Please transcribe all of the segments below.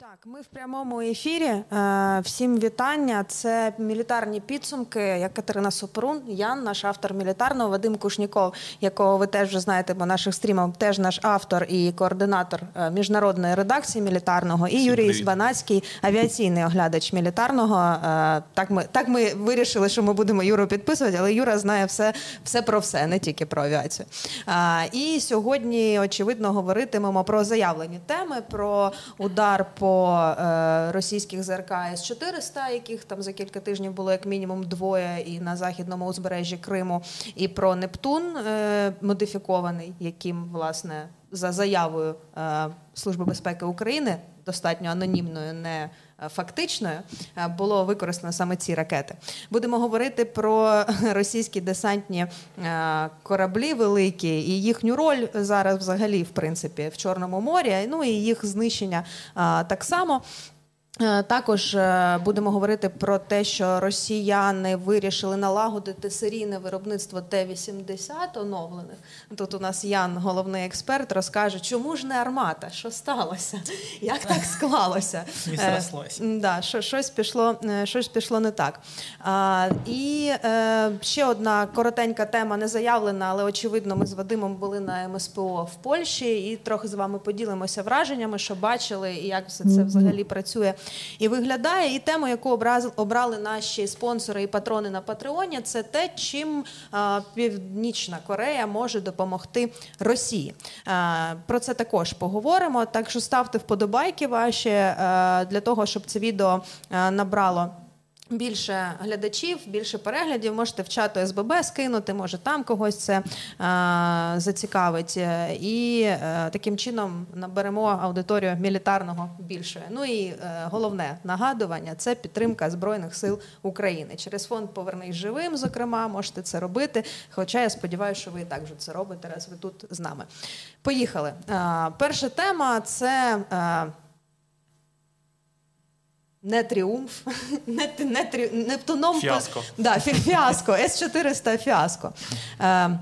Так, ми в прямому ефірі. Е, всім вітання. Це мілітарні підсумки. Я Катерина Супрун, Ян, наш автор мілітарного, Вадим Кушніков, якого ви теж вже знаєте, бо наших стрімах теж наш автор і координатор е, міжнародної редакції мілітарного, і Юрій Збанацький, авіаційний оглядач мілітарного. Е, так ми так ми вирішили, що ми будемо Юру підписувати, але Юра знає все, все про все, не тільки про авіацію. І сьогодні, очевидно, говоритимемо про заявлені теми, про удар по по е, російських ЗРК С-400, яких там за кілька тижнів було як мінімум двоє, і на західному узбережжі Криму, і про Нептун е, модифікований, яким власне за заявою е, Служби безпеки України достатньо анонімною, не фактичною, було використано саме ці ракети. Будемо говорити про російські десантні кораблі великі і їхню роль зараз, взагалі, в принципі, в Чорному морі. Ну і їх знищення так само. Е, також е, будемо говорити про те, що росіяни вирішили налагодити серійне виробництво Т-80 оновлених. Тут у нас Ян, головний експерт, розкаже, чому ж не армата, що сталося, як так склалося. Е, да, що, Щось пішло щось пішло не так. А, І е, ще одна коротенька тема не заявлена, але очевидно, ми з Вадимом були на МСПО в Польщі і трохи з вами поділимося враженнями, що бачили, і як все це взагалі працює і виглядає. І тему, яку обрали наші спонсори і патрони на Патреоні, це те, чим Північна Корея може допомогти Росії. Про це також поговоримо. Так що ставте вподобайки ваші для того, щоб це відео набрало. Більше глядачів, більше переглядів можете в чату СББ скинути, може там когось це а, зацікавить. І а, е, таким чином наберемо аудиторію мілітарного більше. Ну і а, е, головне нагадування це підтримка Збройних сил України. Через фонд Повернись живим, зокрема, можете це робити. Хоча я сподіваюся, що ви і так вже це робите, раз ви тут з нами. Поїхали. А, перша тема це. А, не тріумф, не не, трі, Нептуном фіаско. Да, фіаско, С-400 фіаско. Е,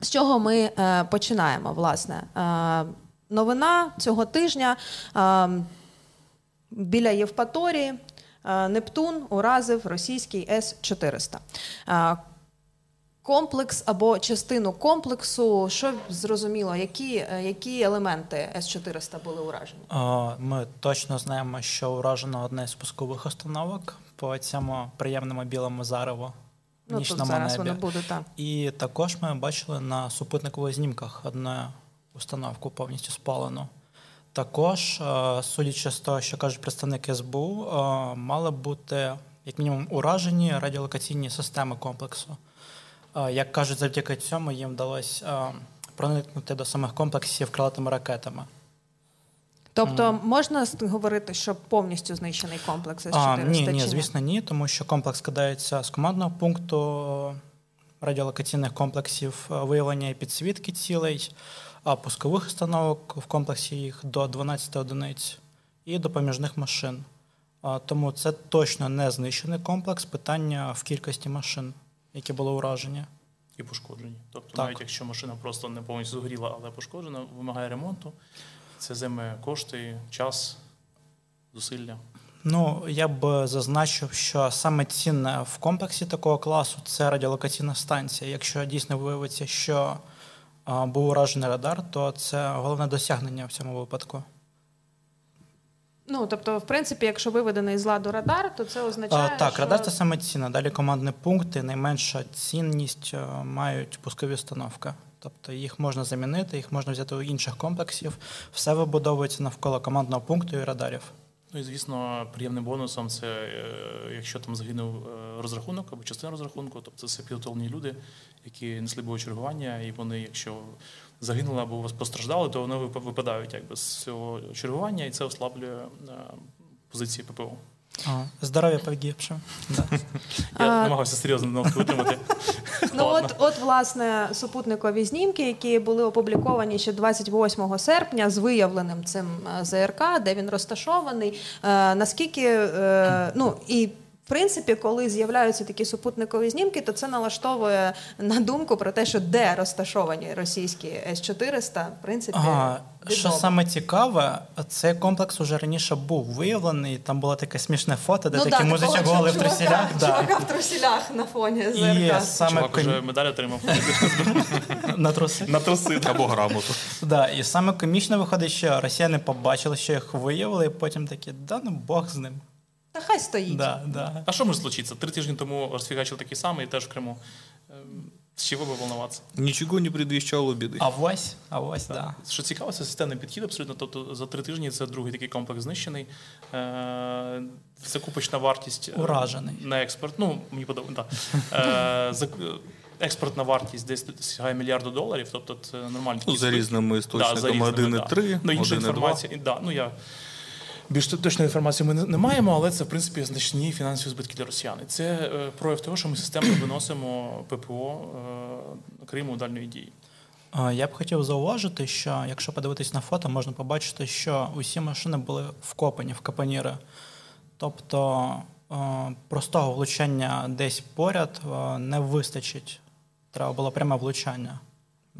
З чого ми е, починаємо? власне? Е, Новина цього тижня е, біля Євпаторії е, Нептун уразив російський С-400. Комплекс або частину комплексу. Що зрозуміло, які е, які елементи С-400 були уражені? Ми точно знаємо, що уражено одне з пускових установок по цьому приємному білому зареву. Ну, тут зараз небі. воно буде, так. І також ми бачили на супутникових знімках одну установку повністю спалену. Також, е, судячи з того, що кажуть представники СБУ, е, мали бути як мінімум уражені радіолокаційні системи комплексу. Як кажуть, завдяки цьому їм вдалося проникнути до самих комплексів крилатими ракетами. Тобто mm. можна говорити, що повністю знищений комплекс С-400? Ні, ні, звісно, ні, тому що комплекс складається з командного пункту радіолокаційних комплексів виявлення і підсвітки цілей, а пускових установок в комплексі їх до 12 одиниць і допоміжних машин. Тому це точно не знищений комплекс питання в кількості машин які були уражені. І пошкоджені. Тобто, так. навіть якщо машина просто не повністю згоріла, але пошкоджена, вимагає ремонту, це займе кошти, час, зусилля. Ну, я б зазначив, що саме цінне в комплексі такого класу це радіолокаційна станція. Якщо дійсно виявиться, що був уражений радар, то це головне досягнення в цьому випадку. Ну, тобто, в принципі, якщо виведений з ладу радар, то це означає. А, так, що... радар це саме ціна. Далі командні пункти, найменша цінність е, мають пускові установки. Тобто їх можна замінити, їх можна взяти у інших комплексів. Все вибудовується навколо командного пункту і радарів. Ну і звісно, приємним бонусом це е, якщо там загинув е, розрахунок або частина розрахунку, тобто це підготовлені люди, які несли бойове чергування, і вони, якщо загинули або постраждали, то вони випадають якби з цього чергування, і це ослаблює е, позиції ППО. Здоров'я погибшим. Я намагався серйозно на витримати. Ну от, от, власне, супутникові знімки, які були опубліковані ще 28 серпня з виявленим цим е, ЗРК, де він розташований. Е, наскільки ну і В принципі, коли з'являються такі супутникові знімки, то це налаштовує на думку про те, що де розташовані російські С-400, в принципі, Ага, що саме цікаве, цей комплекс уже раніше був виявлений. Там було таке смішне фото, де Ну такі да, музичок голий в чувака- трусілях. Да. Чувака в трусілях на фоні І ЗРК. саме Чувак вже медаль отримав на труси. на труси. Або грамоту. Да, і саме комічно виходить, що росіяни побачили, що їх виявили, і потім такі, да ну Бог з ним. Та хай стоїть. Да, да. А що може случитися? Три тижні тому розфігачив такий самий, теж в Криму. Ем, З чого би волноватися? Нічого не предвіщало біди. А ось, а ось, да. Що цікаво, це системний підхід абсолютно. Тобто за три тижні це другий такий комплекс знищений. Е, Закупочна вартість е, Уражений. на експорт. Ну, мені подобається. Да. Е, Експортна вартість десь сягає мільярду доларів, тобто це нормальний Ну, за різними істочниками Да, за різними, 1,3, да. Ну, інша інформація. Да, ну, я більш точної інформації ми не- маємо, але це в принципі значні фінансові збитки для росіян. Це е, прояв того, що ми системно виносимо ППО е, Криму у дальньої дії. Я б хотів зауважити, що якщо подивитись на фото, можна побачити, що усі машини були вкопані в капоніри. Тобто е, простого влучання десь поряд не вистачить. Треба було пряме влучання,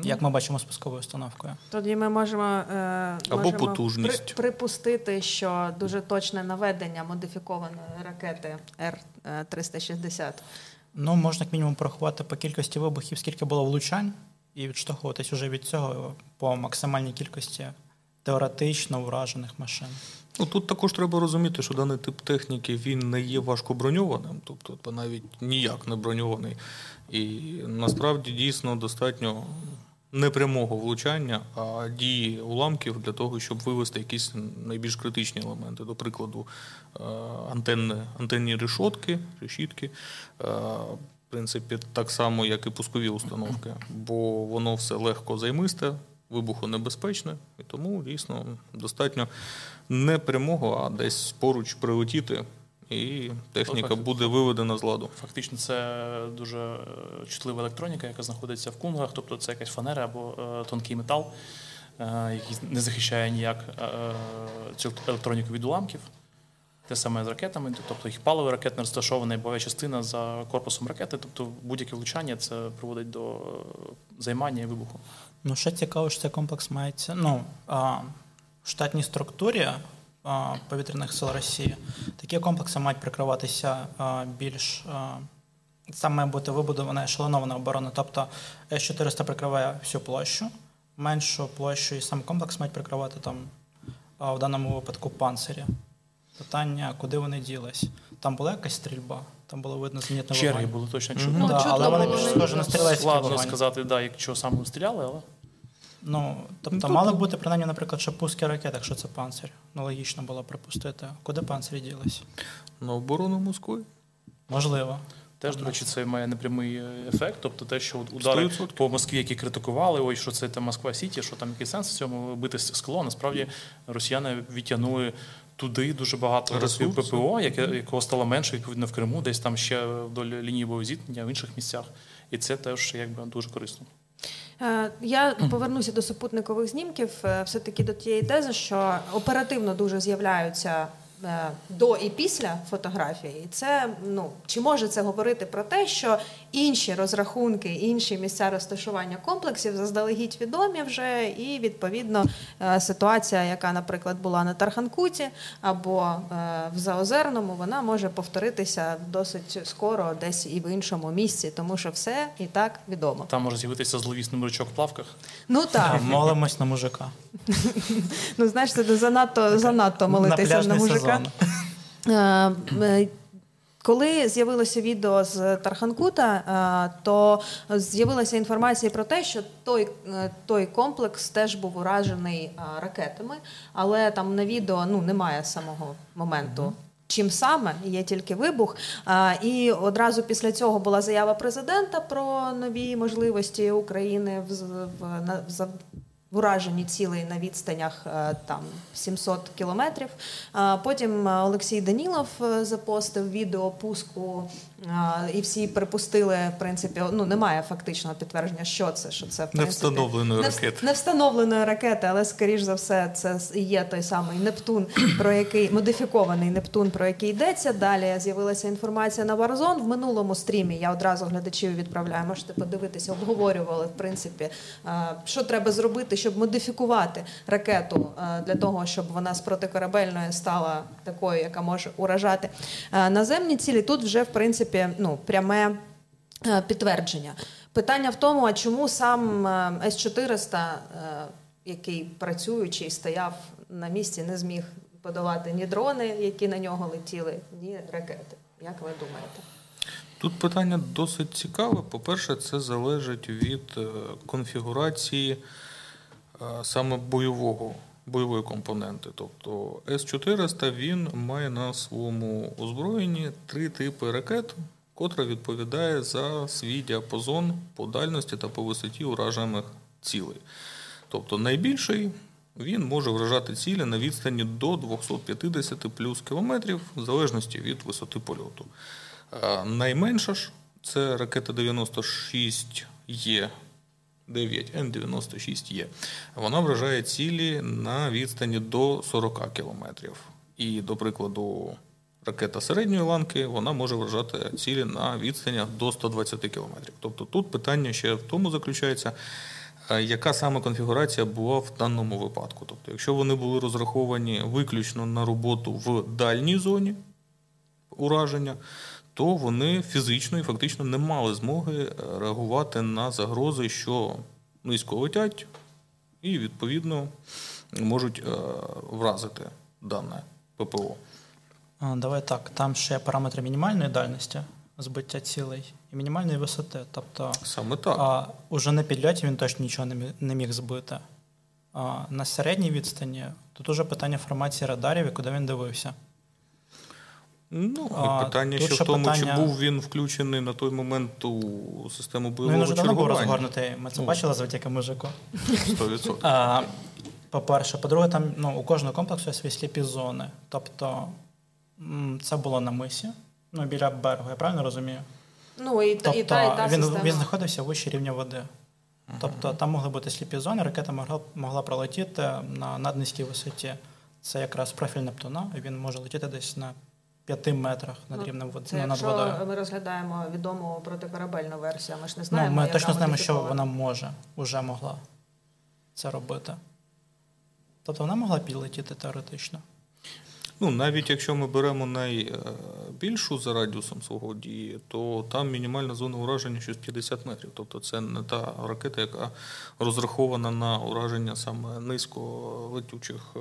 як ми бачимо з пусковою установкою. Тоді ми можемо, е, Або можемо потужність. при- припустити, що дуже точне наведення модифікованої ракети Р-360. Ну, можна як мінімум порахувати по кількості вибухів, скільки було влучань, і відштовхуватись уже від цього по максимальній кількості теоретично вражених машин. Ну тут також треба розуміти, що даний тип техніки він не є важко броньованим, тобто навіть ніяк не броньований. І насправді дійсно достатньо не прямого влучання, а дії уламків для того, щоб вивести якісь найбільш критичні елементи. До прикладу, е, антенни, антенні решотки, решітки. е, В принципі, так само, як і пускові установки, бо воно все легко займисте, вибухонебезпечне, і тому дійсно достатньо не прямого, а десь поруч прилетіти, і техніка Фактично. буде виведена з ладу. Фактично, це дуже е, чутлива електроніка, яка знаходиться в кунгах, тобто це якась фанера або е, тонкий метал, е, який не захищає ніяк цю електроніку від уламків. Те саме з ракетами, тобто їх паливо ракетне розташоване, і бойова частина за корпусом ракети, тобто будь-яке влучання це приводить до займання і вибуху. Ну, ще цікаво, що цей комплекс мається. Ну, а, в штатній структурі повітряних сил Росії такі комплекси мають прикриватися більш. Там має бути вибудована ешелонована оборона. Тобто С-400 прикриває всю площу, меншу площу і сам комплекс мають прикривати там в даному випадку панцирі. Питання, куди вони ділись? Там була якась стрільба, там було видно зенітний Черги вогонь. були точно Ну, чутно. Ну, да, але вони більш схожі на чутно. стрілецький Складно вогонь. сказати, да, якщо саме стріляли, але Ну, тобто мали бути принаймні, наприклад, що пуски ракет, якщо це панцир. Ну, логічно було припустити. Куди панцирі ділись? На оборону Москви Можливо. Теж, до речі, це має непрямий е, ефект. Тобто те, що удари 100%. по Москві, які критикували, ой, що це там Москва Сіті, що там який сенс в цьому бити скло. Насправді росіяни відтягнули туди дуже багато ресурсів ППО, яке, якого стало менше відповідно в Криму, десь там ще вдоль лінії бойового зіткнення в інших місцях. І це теж якби дуже корисно. Е, Я повернуся до супутникових знімків, е, все-таки до тієї тези, що оперативно дуже з'являються е, до і після фотографії. Це ну чи може це говорити про те, що інші розрахунки, інші місця розташування комплексів заздалегідь відомі вже, і відповідно е, ситуація, яка, наприклад, була на Тарханкуті або е, в Заозерному, вона може повторитися досить скоро, десь і в іншому місці, тому що все і так відомо. Там може з'явитися зловісний морячок в плавках. Ну так. Молимось на мужика. Ну, знаєш, це занадто, занадто молитися на, мужика. Коли з'явилося відео з Тарханкута, е, то з'явилася інформація про те, що той, е, той комплекс теж був уражений е, ракетами, але там на відео ну, немає самого моменту. Чим саме є тільки вибух, А, і одразу після цього була заява президента про нові можливості України в, в, уражені цілей на відстанях е, там 700 кілометрів. А Потім е, Олексій Данілов е, запостив відео пуску, е, і всі припустили, в принципі, ну немає фактичного підтвердження, що це, що це в принципі, не- ракети. Не встановленої ракети, але скоріш за все, це є той самий Нептун, про який модифікований Нептун, про який йдеться. Далі з'явилася інформація на Warzone. В минулому стрімі я одразу глядачів відправляю. Можете подивитися, обговорювали в принципі, е, що треба зробити, щоб модифікувати ракету е, для того, щоб вона з протикорабельної стала такою, яка може уражати Е, наземні цілі. Тут вже в принципі ну пряме е, підтвердження. Питання в тому, а чому сам е, С-400, е, який працюючий стояв на місці, не зміг подолати ні дрони, які на нього летіли, ні ракети. Як ви думаєте? Тут питання досить цікаве. По-перше, це залежить від конфігурації саме бойового, бойової компоненти. Тобто С-400 він має на своєму озброєнні три типи ракет, котра відповідає за свій діапазон по дальності та по висоті уражених цілей. Тобто найбільший він може вражати цілі на відстані до 250 плюс кілометрів, в залежності від висоти польоту. Е, Найменша ж це ракета 96 Є. 9 Н96 є. Вона вражає цілі на відстані до 40 кілометрів. І, до прикладу, ракета середньої ланки вона може вражати цілі на відстанях до 120 кілометрів. Тобто тут питання ще в тому заключається, е, яка саме конфігурація була в даному випадку. Тобто, якщо вони були розраховані виключно на роботу в дальній зоні, ураження, то вони фізично і фактично не мали змоги е, реагувати на загрози, що низько летять, і відповідно можуть е, вразити дане ППО. Давай так, там ще параметри мінімальної дальності збиття цілей і мінімальної висоти. Тобто Саме так. а, уже на підльоті він точно нічого не міг збити. А, на середній відстані тут уже питання формації радарів і куди він дивився. Ну, А, питання ще в тому, питання- чи був він включений на той момент у систему Ну, він бойового уже був чергування. розгорнутий. Ми це Ну. бачили завдяки мужику. 100%. А, по-перше, по-друге, там ну, у кожного комплексу є свої сліпі зони. Тобто це було на мисі, ну, біля берегу, я правильно розумію? Ну і Тобто і та, і та він, система. він знаходився вище рівня води. Тобто там могли бути сліпі зони, ракета могла, могла пролетіти на наднизькій висоті. Це якраз профіль Нептуна, і він може летіти десь на 5 метрах над Ну, рівнем води, Це ну, над якщо водою. ми розглядаємо відому протикорабельну версію, ми ж не Ну, ми як точно знаємо, що вона може, уже могла це робити. Тобто вона могла підлетіти теоретично. Ну, навіть якщо ми беремо найбільшу за радіусом свого дії, то там мінімальна зона ураження щось 50 метрів. Тобто це не та ракета, яка розрахована на ураження саме низьколетючих. е,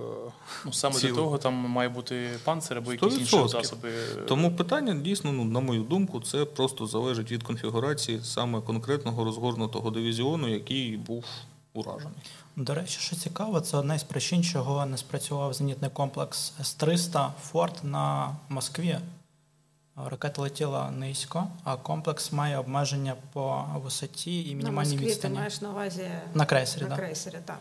Ну, саме цілей. для того там має бути панцир або якісь інші засоби. Тому питання дійсно, ну, на мою думку, це просто залежить від конфігурації саме конкретного розгорнутого дивізіону, який був уражений. До речі, що цікаво, це одна із причин, чого не спрацював зенітний комплекс С-300 Форт на Москві. Ракета летіла низько, а комплекс має обмеження по висоті і На мінімальній Москві відстані. ти маєш на увазі На крейсері, на крейсері, так.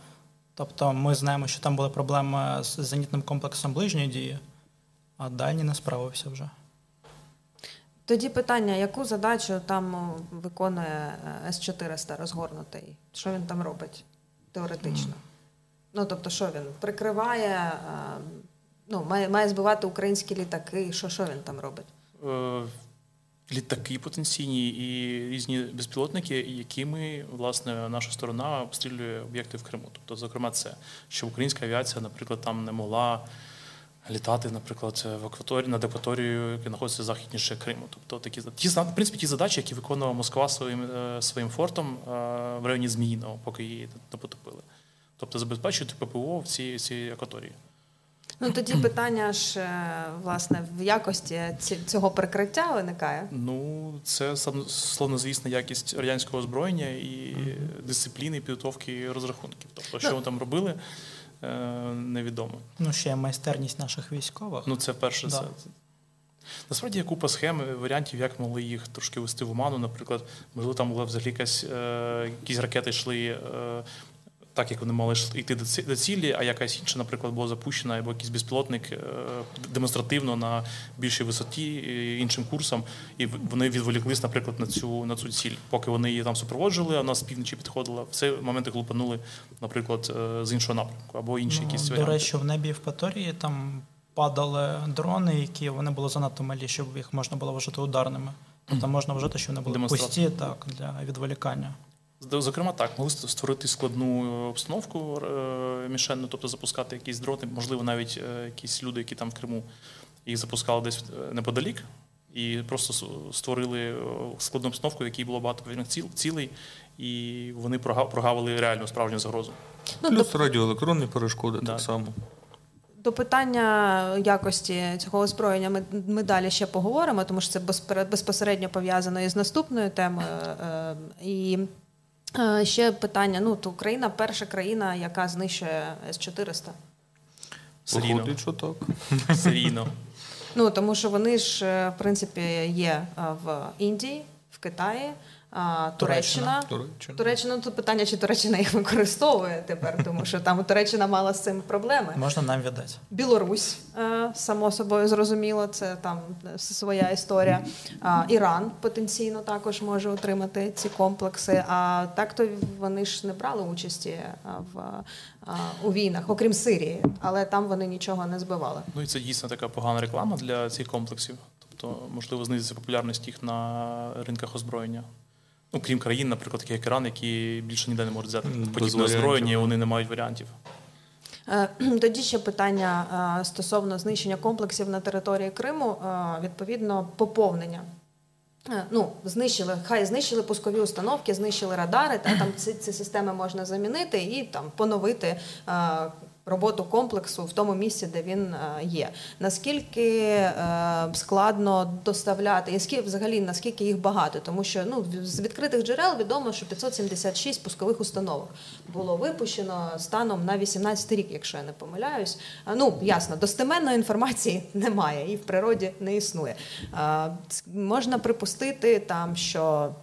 Тобто ми знаємо, що там були проблеми з зенітним комплексом ближньої дії, а дальній не справився вже. Тоді питання: яку задачу там виконує е, С-400 розгорнутий? Що він там робить теоретично? Ну тобто, що він прикриває, е, ну, має, має збивати українські літаки. Що, що він там робить? Е, Літаки потенційні і різні безпілотники, якими власне наша сторона обстрілює об'єкти в Криму. Тобто, зокрема, це щоб українська авіація, наприклад, там не могла літати, наприклад, в акваторії над акваторією, яка знаходиться західніше Криму. Тобто такі ті в принципі ті задачі, які виконувала Москва своїм е, своїм фортом е, в районі Зміїного, поки її не потопили. Тобто забезпечувати ППО в цій, цій акваторії. Ну тоді питання ж е, власне в якості цього прикриття виникає. Ну, це словнозвісна якість радянського озброєння і дисципліни, підготовки розрахунків. Тобто, що Ну. вони там робили, е, невідомо. Ну, ще майстерність наших військових. Ну, це перше. Да. Це. Насправді є купа схем, варіантів, як могли їх трошки вести в оману. Наприклад, можливо, там була взагалі якась, е, якісь ракети йшли е, так, як вони мали йти до ці- до цілі, а якась інша, наприклад, була запущена, або якийсь безпілотник е, демонстративно на більшій висоті е, іншим курсом, і в- вони відволіклись, наприклад, на цю на цю ціль. Поки вони її там супроводжували, а вона з півночі підходила. В цей момент їх наприклад, е, з іншого напрямку, або інші якісь Ну, до речі, в небі Євпаторії там падали дрони, які вони були занадто малі, щоб їх можна було вважати ударними. Тобто можна вважати, що вони були пусті так, для відволікання. Зокрема, так, могли створити складну обстановку е, мішенну, тобто запускати якісь дрони, можливо, навіть е, якісь люди, які там в Криму їх запускали десь е, неподалік, і просто створили е, складну обстановку, в якій було багато повільних ціл, цілей, і вони прогавили реальну справжню загрозу. Ну, до, Плюс радіоелектронні перешкоди Да. так само. до питання якості цього озброєння ми, ми далі ще поговоримо, тому що це безпосередньо пов'язано із наступною темою. Е, І е, ще питання: ну, то Україна перша країна, яка знищує С-400. Серійно. Виходить, що так. Серійно. Ну тому що вони ж е, в принципі є е, в Індії, в Китаї, а, Туреччина. Туреччина. Туреччина, ну тут питання, чи Туреччина їх використовує тепер, тому що там Туреччина мала з цим проблеми. Можна нам віддати. Білорусь, е, само собою зрозуміло, це там е, своя історія. Іран потенційно також може отримати ці комплекси. А так-то вони ж не брали участі е, в, у війнах, окрім Сирії, але там вони нічого не збивали. Ну і це дійсно така погана реклама для цих комплексів. Тобто, можливо, знизиться популярність їх на ринках озброєння. Ну, крім країн, наприклад, таких як Іран, які більше ніде не можуть взяти подібне озброєння, і вони не мають варіантів. Е, Тоді ще питання е, стосовно знищення комплексів на території Криму, е, відповідно, поповнення. Ну, знищили, хай знищили пускові установки, знищили радари, та там ці, ці системи можна замінити і там поновити роботу комплексу в тому місці, де він е, є. Наскільки е, складно доставляти, і взагалі наскільки їх багато, тому що ну з відкритих джерел відомо, що 576 пускових установок було випущено станом на 18 рік, якщо я не помиляюсь. Ну ясно, достеменної інформації немає і в природі не існує. Можна припустити там, що.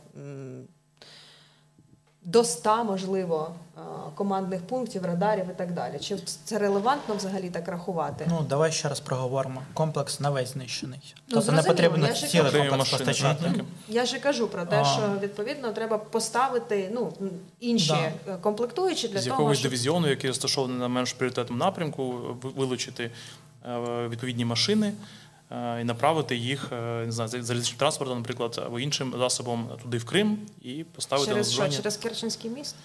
До 100, можливо, командних пунктів, радарів і так далі. Чи це релевантно взагалі так рахувати? Ну, давай ще раз проговоримо. Комплекс не весь знищений. Ну, тобто не потрібно я ж цілий комплекс постачати. Я ж кажу про те, А. що відповідно треба поставити ну, інші Да. е, комплектуючі для з того, якогось щоб дивізіону, який розташований на менш пріоритетному напрямку, вилучити е, відповідні машини е, і направити їх е, не знаю, залізничним транспортом, наприклад, або іншим засобом туди в Крим і поставити на через що? Через Керченський міст?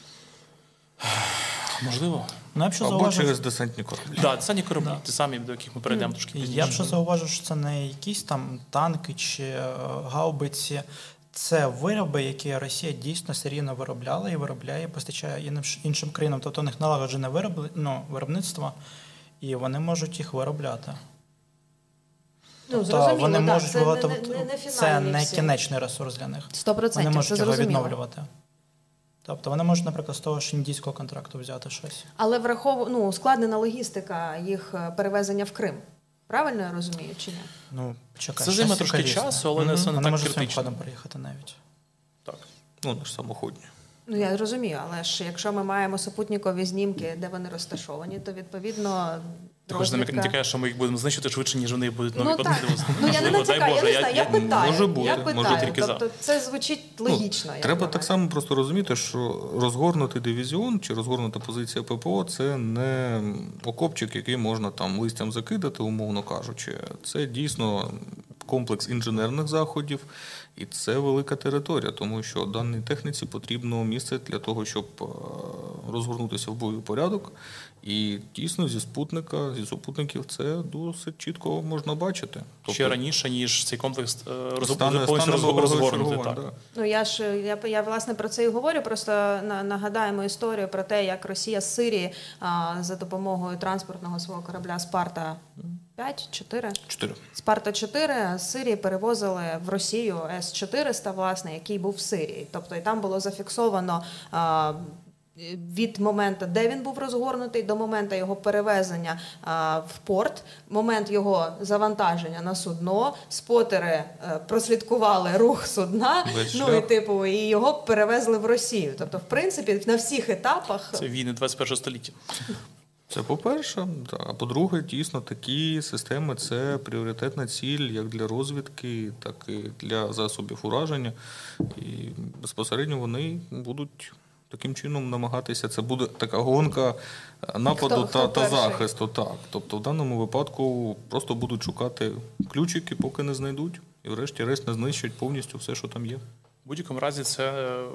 Можливо. Ну, я б ще Або зауважив, через десантні кораблі. Так, це кораблі, ті самі, до яких ми перейдемо трошки пізніше. Я б ще зауважив, що це не якісь там танки чи е, гаубиці. Це вироби, які Росія дійсно серійно виробляла і виробляє, і постачає іншим- країнам. Тобто у них налагоджене виробли- ну, виробництво, і вони можуть їх виробляти. Ну, Тобто зрозуміло, вони так, можуть це не, не, не це не всі. кінечний ресурс для них. Сто Вони можуть це його зрозуміло. відновлювати. Тобто вони можуть, наприклад, з того ж індійського контракту взяти щось. Але врахов... ну, ускладнена логістика їх е, перевезення в Крим. Правильно я розумію, чи ні? Ну, почекай, Це займе трошки часу, але не не Вони так можуть своїм критично. ходом приїхати навіть. Так. Ну, вони ж самоходні. Ну я розумію, але ж якщо ми маємо супутникові знімки, де вони розташовані, то відповідно. Ти хочеш що ми їх будемо знищити швидше, ніж вони будуть нові Ну, так. Ну я не дай натякаю, я Боже, не знаю, я питаю. Може бути, я може тільки за. тобто це звучить логічно. як Треба так само просто розуміти, що розгорнутий дивізіон чи розгорнута позиція ППО це не окопчик, який можна там листям закидати, умовно кажучи. Це дійсно комплекс інженерних заходів, і це велика територія, тому що даній техніці потрібно місце для того, щоб е, розгорнутися в бойовий порядок. І дійсно зі спутника, зі супутників це досить чітко можна бачити. Ще раніше, ніж цей комплекс е, роз- розгорнути. да. Ну я ж я, я власне про це і говорю. Просто нагадаємо історію про те, як Росія з Сирії а, за допомогою транспортного свого корабля Спарта 5 4 Чотири. Спарта 4 з Сирії перевозили в Росію С 400 власне, який був в Сирії. Тобто і там було зафіксовано. А, від моменту, де він був розгорнутий, до моменту його перевезення а, в порт, момент його завантаження на судно, спотери е, прослідкували рух судна, Весь ну і типу, і його перевезли в Росію. Тобто, в принципі, на всіх етапах Це війни 21 століття. Це по-перше, а по-друге, дійсно такі системи це пріоритетна ціль як для розвідки, так і для засобів ураження. І безпосередньо вони будуть таким чином намагатися. Це буде така гонка е, нападу Хто- та, хто та перший? захисту. Так. Тобто в даному випадку просто будуть шукати ключики, поки не знайдуть, і врешті-решт не знищать повністю все, що там є. В будь-якому разі це е,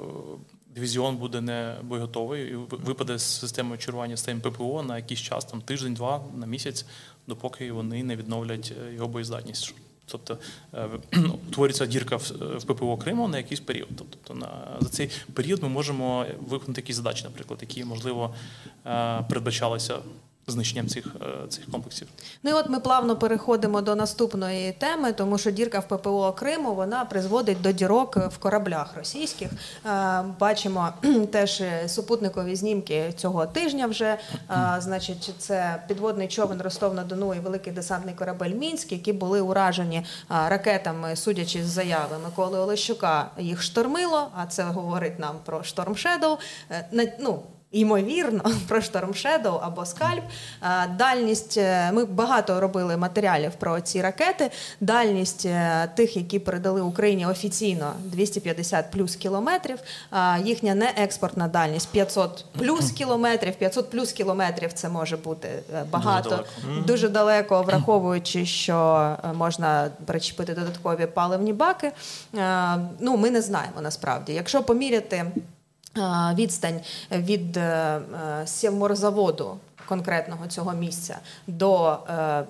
дивізіон буде не боєготовий і випаде з системи чергування системи ППО на якийсь час, там тиждень-два на місяць, допоки вони не відновлять е, його боєздатність. Тобто е, ну, утворюється дірка в, в ППО Криму на якийсь період. Тобто на за цей період ми можемо виконати якісь задачі, наприклад, які можливо е, передбачалися знищенням цих, е, цих комплексів. Ну і от ми плавно переходимо до наступної теми, тому що дірка в ППО Криму вона призводить до дірок в кораблях російських. Е, Бачимо теж е, супутникові знімки цього тижня. Вже значить, це підводний човен Ростов на Дону і великий десантний корабель Мінськ, які були уражені ракетами, судячи з заяви Миколи Олещука, їх штормило. А це говорить нам про Storm Shadow. Ну Ймовірно, про Storm Shadow або скальп. Дальність е, ми багато робили матеріалів про ці ракети. Дальність е, тих, які передали Україні офіційно 250 плюс кілометрів. А, Їхня неекспортна дальність 500 плюс кілометрів. 500 плюс кілометрів це може бути е, багато далеко. дуже далеко, враховуючи, що можна причепити додаткові паливні баки. Ну, ми не знаємо насправді. Якщо поміряти відстань від е, е, сівморзаводу конкретного цього місця до е,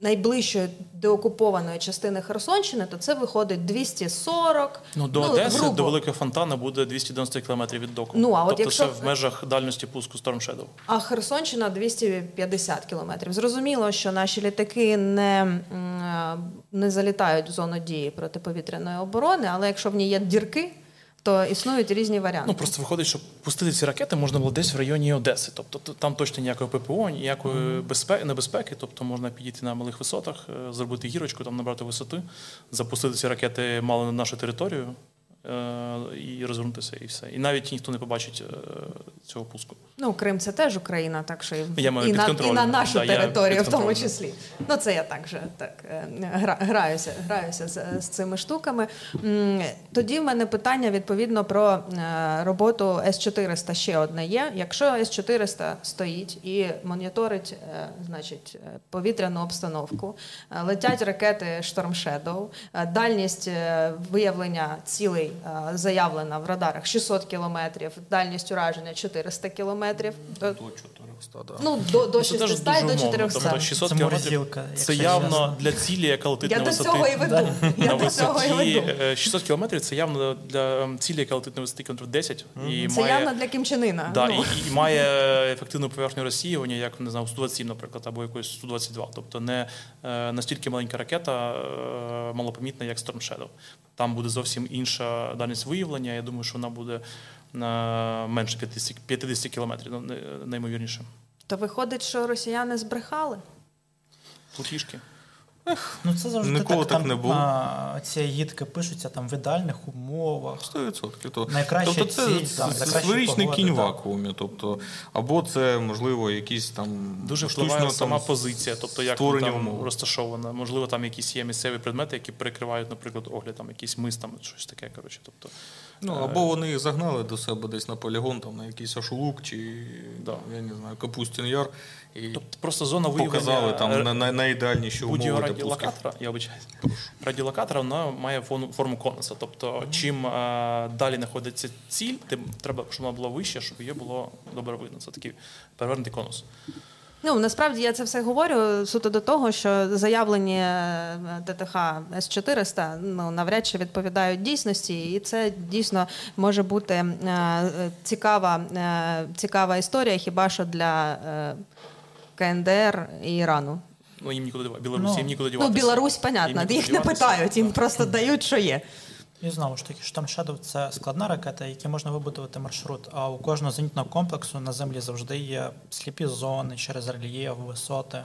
найближчої деокупованої частини Херсонщини, то це виходить 240. Ну, до Одеси, грубо. до Великого Фонтана буде 290 кілометрів від доку. Ну, а от тобто якщо- це в межах дальності пуску Storm Shadow. А Херсонщина 250 кілометрів. Зрозуміло, що наші літаки не, не залітають в зону дії протиповітряної оборони, але якщо в ній є дірки, то існують різні варіанти. Ну просто виходить, що пустити ці ракети можна було десь в районі Одеси. Тобто там точно ніякої ППО, ніякої безпеки, небезпеки. Тобто можна підійти на малих висотах, е, зробити гірочку, там набрати висоти, запустити ці ракети мало на нашу територію е, і розвернутися, і все. І навіть ніхто не побачить е, цього пуску. Ну, Крим це теж Україна, так що і, Я маю і, на, і на нашу Да, територію в тому числі. Ну, це я так же так е, гра, граюся, граюся з, з цими штуками. Тоді в мене питання відповідно про е, роботу С-400 ще одне є. Якщо С-400 стоїть і моніторить е, значить, повітряну обстановку, летять ракети Storm Shadow, дальність виявлення цілей заявлена в радарах 600 кілометрів, дальність ураження 400 кілометрів. То- До 400, да. Ну, до, до Ну, це теж 600 і до 400. Тобто 600 Це кілометрів морозилка, це якщо явно чесно. для цілі, яка летить Я на до висоти. цього і веду. Я на до цього і висоті веду. е, 600 кілометрів це явно для ем, цілі, яка летить на висоті кілометрів 10. І Це має, явно для Кімчинина. да, ну. і, і має ефективну поверхню розсіювання, як не знаю, 127, наприклад, або якось 122. Тобто не е, настільки маленька ракета, е, малопомітна, як Storm Shadow. Там буде зовсім інша дальність виявлення. Я думаю, що вона буде менше 50, 50 кілометрів, ну, не- неймовірніше. То виходить, що росіяни збрехали. Плутішки. Ну це завжди Ніколи так, так там, не було. А, ці гідки пишуться там в ідеальних умовах. 100%. То, Найкраща тобто це, ціль, сферичний погода, кінь в так. вакуумі. Тобто, або це, можливо, якісь там Дуже штучно впливає там сама позиція, тобто як там умови. розташована. Можливо, там якісь є місцеві предмети, які перекривають, наприклад, огляд, там якийсь мис, там щось таке. Коротше, тобто, Ну, або вони їх загнали до себе десь на полігон, там, на якийсь ашулук чи Да. я не знаю, Капустін Яр. І тобто просто зона виявлення показали там е, на, на, найідеальніші умови будь-якого для пуску. радіолокатора, я обичаюсь. Радіолокатора вона має форму, форму конуса. Тобто, чим е, далі знаходиться ціль, тим треба, щоб вона була вища, щоб її було добре видно. Це такий перевернутий конус. Ну насправді я це все говорю суто до того, що заявлені е, ТТХ С-400 ну навряд чи відповідають дійсності, і це дійсно може бути е, е, цікава, е, цікава історія, хіба що для е, КНДР і Ірану. Ну, їм нікуди дівати. Білорусі Ну, їм нікуди Ну. Білорусь, понятно, нікуди їх не питають, їм просто дають, що є. І знову ж таки, Штам Shadow – це складна ракета, які можна вибудувати маршрут. А у кожного зенітного комплексу на землі завжди є сліпі зони через рельєф, висоти.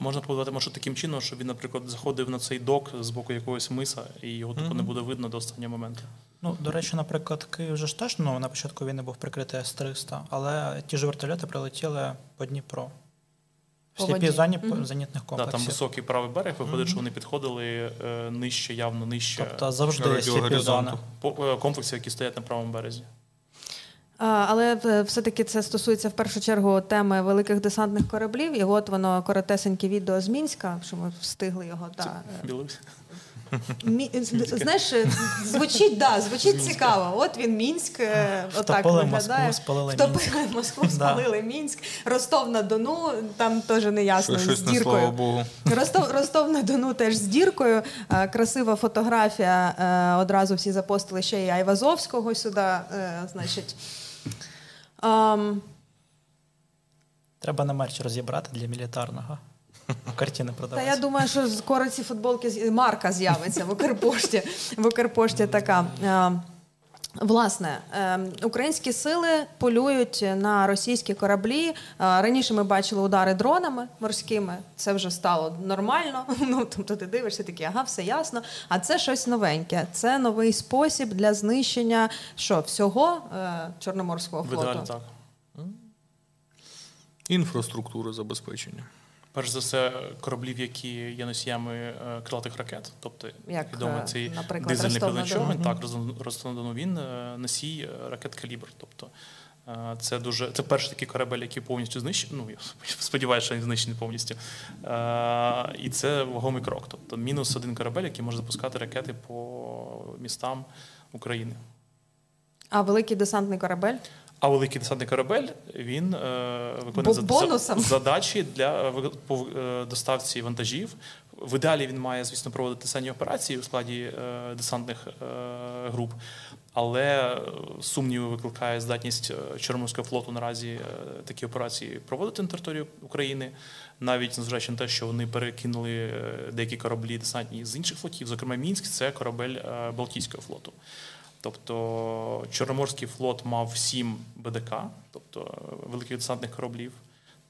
Можна побудувати маршрут таким чином, щоб він, наприклад, заходив на цей док з боку якогось миса, і його тупо не буде видно до останнього моменту. Ну, до речі, наприклад, Київ же ж теж ну, на початку війни був прикритий С-300, але ті ж вертольоти прилетіли по Дніпру. В сліпі сліпій mm-hmm. Мгм. зенітних Да, комплексів. там високий правий берег, виходить, що вони підходили е, нижче, явно нижче Тобто завжди є сліпі зони. Е, комплексів, які стоять на правому березі. Але е, все-таки це стосується в першу чергу теми великих десантних кораблів. І от воно коротесеньке відео з Мінська, що ми встигли його. Да. е, Білорусь. Мі... Знаєш, звучить, да, звучить цікаво. От він Мінськ, е, отак виглядає. Москву, спалили Втопили Москву, Да. спалили Мінськ, Ростов на Дону, там теж не ясно, Щось з не слава. Богу. Ростов, Ростов на Дону теж з діркою. Е, Красива фотографія. е, Одразу всі запостили ще й Айвазовського сюди. Значить. Ам, Треба на мерч розібрати для мілітарного. Картини Та я думаю, що скоро ці футболки марка з'явиться в Укрпошті. В Укрпошті така. Е, Власне, е, українські сили полюють на російські кораблі. Е, Раніше ми бачили удари дронами морськими. Це вже стало нормально. Ну тобто ти дивишся такі, ага, все ясно. А це щось новеньке. Це новий спосіб для знищення що всього чорноморського флоту. ідеалі так. Інфраструктури забезпечення. Перш за все, кораблів, які є носіями е, крилатих ракет, тобто Як, відомий е, цей дизельний Ростов-на-Дону. так, Ростов- він е, носій ракет калібр. Тобто це дуже це перший такий корабель, який повністю знищений. Ну я сподіваюся, що він знищений повністю. І це вагомий крок. Тобто мінус один корабель, який може запускати ракети по містам України. А великий десантний корабель? А великий десантний корабель він е, виконує за- задачі для ви- по е, доставці вантажів. В ідеалі він має, звісно, проводити десантні операції у складі е, десантних е, груп, але е, сумніви викликає здатність е, Чорноморського флоту наразі е, такі операції проводити на території України, навіть незважаючи на те, що вони перекинули е, деякі кораблі десантні з інших флотів. Зокрема, Мінськ це корабель е, Балтійського флоту. Тобто Чорноморський флот мав сім БДК, тобто е, великих десантних кораблів,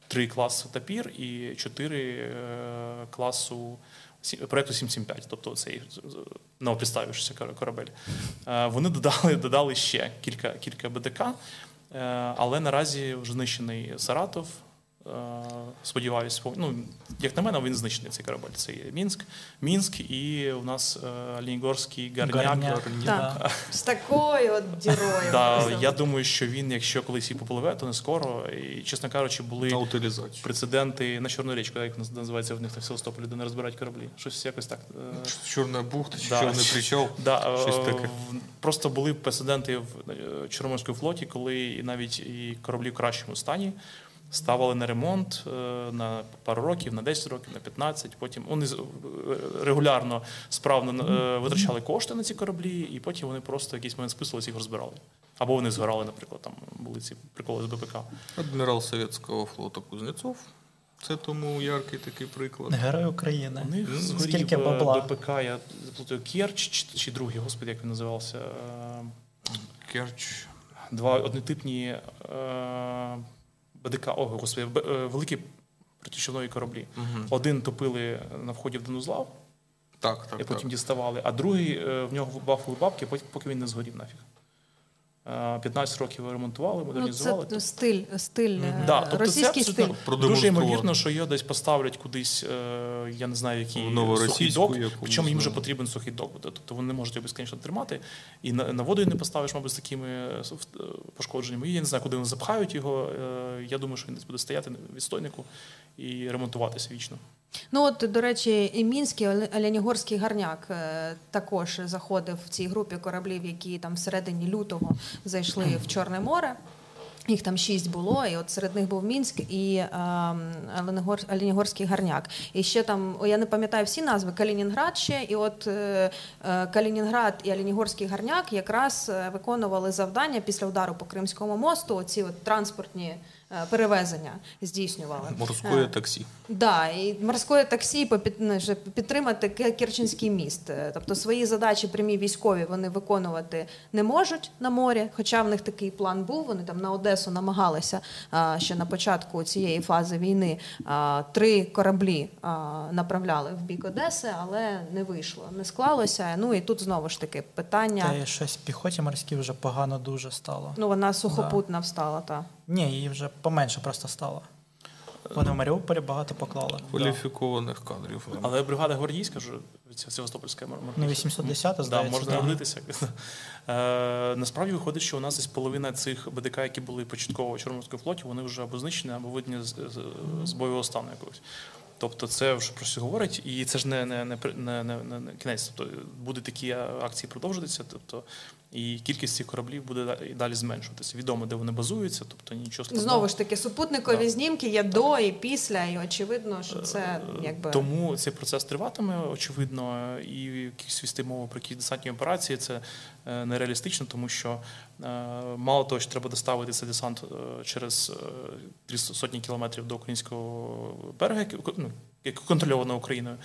три класу Тапір і чотири е, класу проекту 775, тобто цей з- новоприставившийся корабель. Е, Вони додали, додали ще кілька, кілька БДК, але наразі вже знищений Саратов. Е, Сподіваюсь, ну, як на мене, він знищений цей корабель. Це є Мінськ, Мінськ і у нас е, Лінігорський гарняк. Гарняк, да. З такою от дірою. Да, я думаю, що він, якщо колись і попливе, то не скоро. І, чесно кажучи, були На утилізацію. прецеденти на Чорну річку, як називається в них в Севастополі, де не розбирають кораблі. Щось якось так. е, Чорна бухта, чи Да. чорний причал. Да, Щось таке. Просто були прецеденти в Чорноморському флоті, коли і навіть і кораблі в кращому стані ставили на ремонт е, на пару років, на 10 років, на 15. Потім вони е, регулярно справно е, витрачали кошти на ці кораблі, і потім вони просто в якийсь момент списувалися і їх розбирали. Або вони згорали, наприклад, там були ці приколи з БПК. Адмірал Совєтського флоту Кузнєцов. Це тому яркий такий приклад. Герой України. У них Скільки бабла. БПК, я заплутаю, Керч чи, чи другий, господи, як він називався. Керч. Два однотипні е, БДК, Ого, господи, е, великі протичовнові кораблі. Угу. Один топили на вході в Донузлав, Так, так, і потім так. діставали, а другий е, в нього бафли бабки, поки він не згорів нафіг. Е, 15 років ремонтували, Ну, модернізували. це стиль, стиль, е, Да, тобто російський це стиль. дуже ймовірно, що його десь поставлять кудись, е, я не знаю, який сухий док, причому їм вже потрібен сухий док. Тобто вони не можуть його безконечно тримати. І на, на воду не поставиш, мабуть, з такими е, е, пошкодженнями. І я не знаю, куди вони запхають його. Е, Я думаю, що він десь буде стояти на відстойнику і ремонтуватися вічно. Ну от, до речі, і Мінський Оле- Оленігорський гарняк е, також заходив в цій групі кораблів, які там всередині лютого зайшли в Чорне море. Їх там шість було, і от серед них був Мінськ і ем, Оленігор- Оленігорський гарняк. І ще там, я не пам'ятаю всі назви, Калінінград ще, і от е, е, Калінінград і Оленігорський гарняк якраз е, виконували завдання після удару по Кримському мосту. Оці от транспортні перевезення здійснювали. Морське Е, таксі. Да, і морське таксі ну, підтримати Ки- Керченський міст. Е, Тобто свої задачі прямі військові вони виконувати не можуть на морі, хоча в них такий план був. Вони там на Одесу намагалися ще на початку цієї фази війни три кораблі направляли в бік Одеси, але не вийшло, не склалося. Ну і тут знову ж таки питання. Та щось піхоті морській вже погано дуже стало. Ну вона сухопутна встала, та. Ні, її вже поменше просто стало. Вони в Маріуполі багато поклали. Кваліфікованих кадрів. Але бригада гвардійська ж Севастопольська Ну, 810, Да, здається. можна да. гордитися. Е, насправді виходить, що у нас десь половина цих БДК, які були початково в Чорноморському флоті, вони вже або знищені, або видні з, з, з бойового стану якогось. Тобто це вже про що говорить, і це ж не, не, не, не, не, не, не кінець. Тобто будуть такі акції продовжуватися, тобто і кількість цих кораблів буде і далі зменшуватися. Відомо, де вони базуються, тобто нічого складного. Знову ж таки, супутникові Да. знімки є до і після, і очевидно, що це якби Тому цей процес триватиме, очевидно, і якісь вести мову про якісь десантні операції це е, нереалістично, тому що е, мало того, що треба доставити цей десант е, через е, сотні кілометрів до українського берега, ну, який контрольовано Україною, е,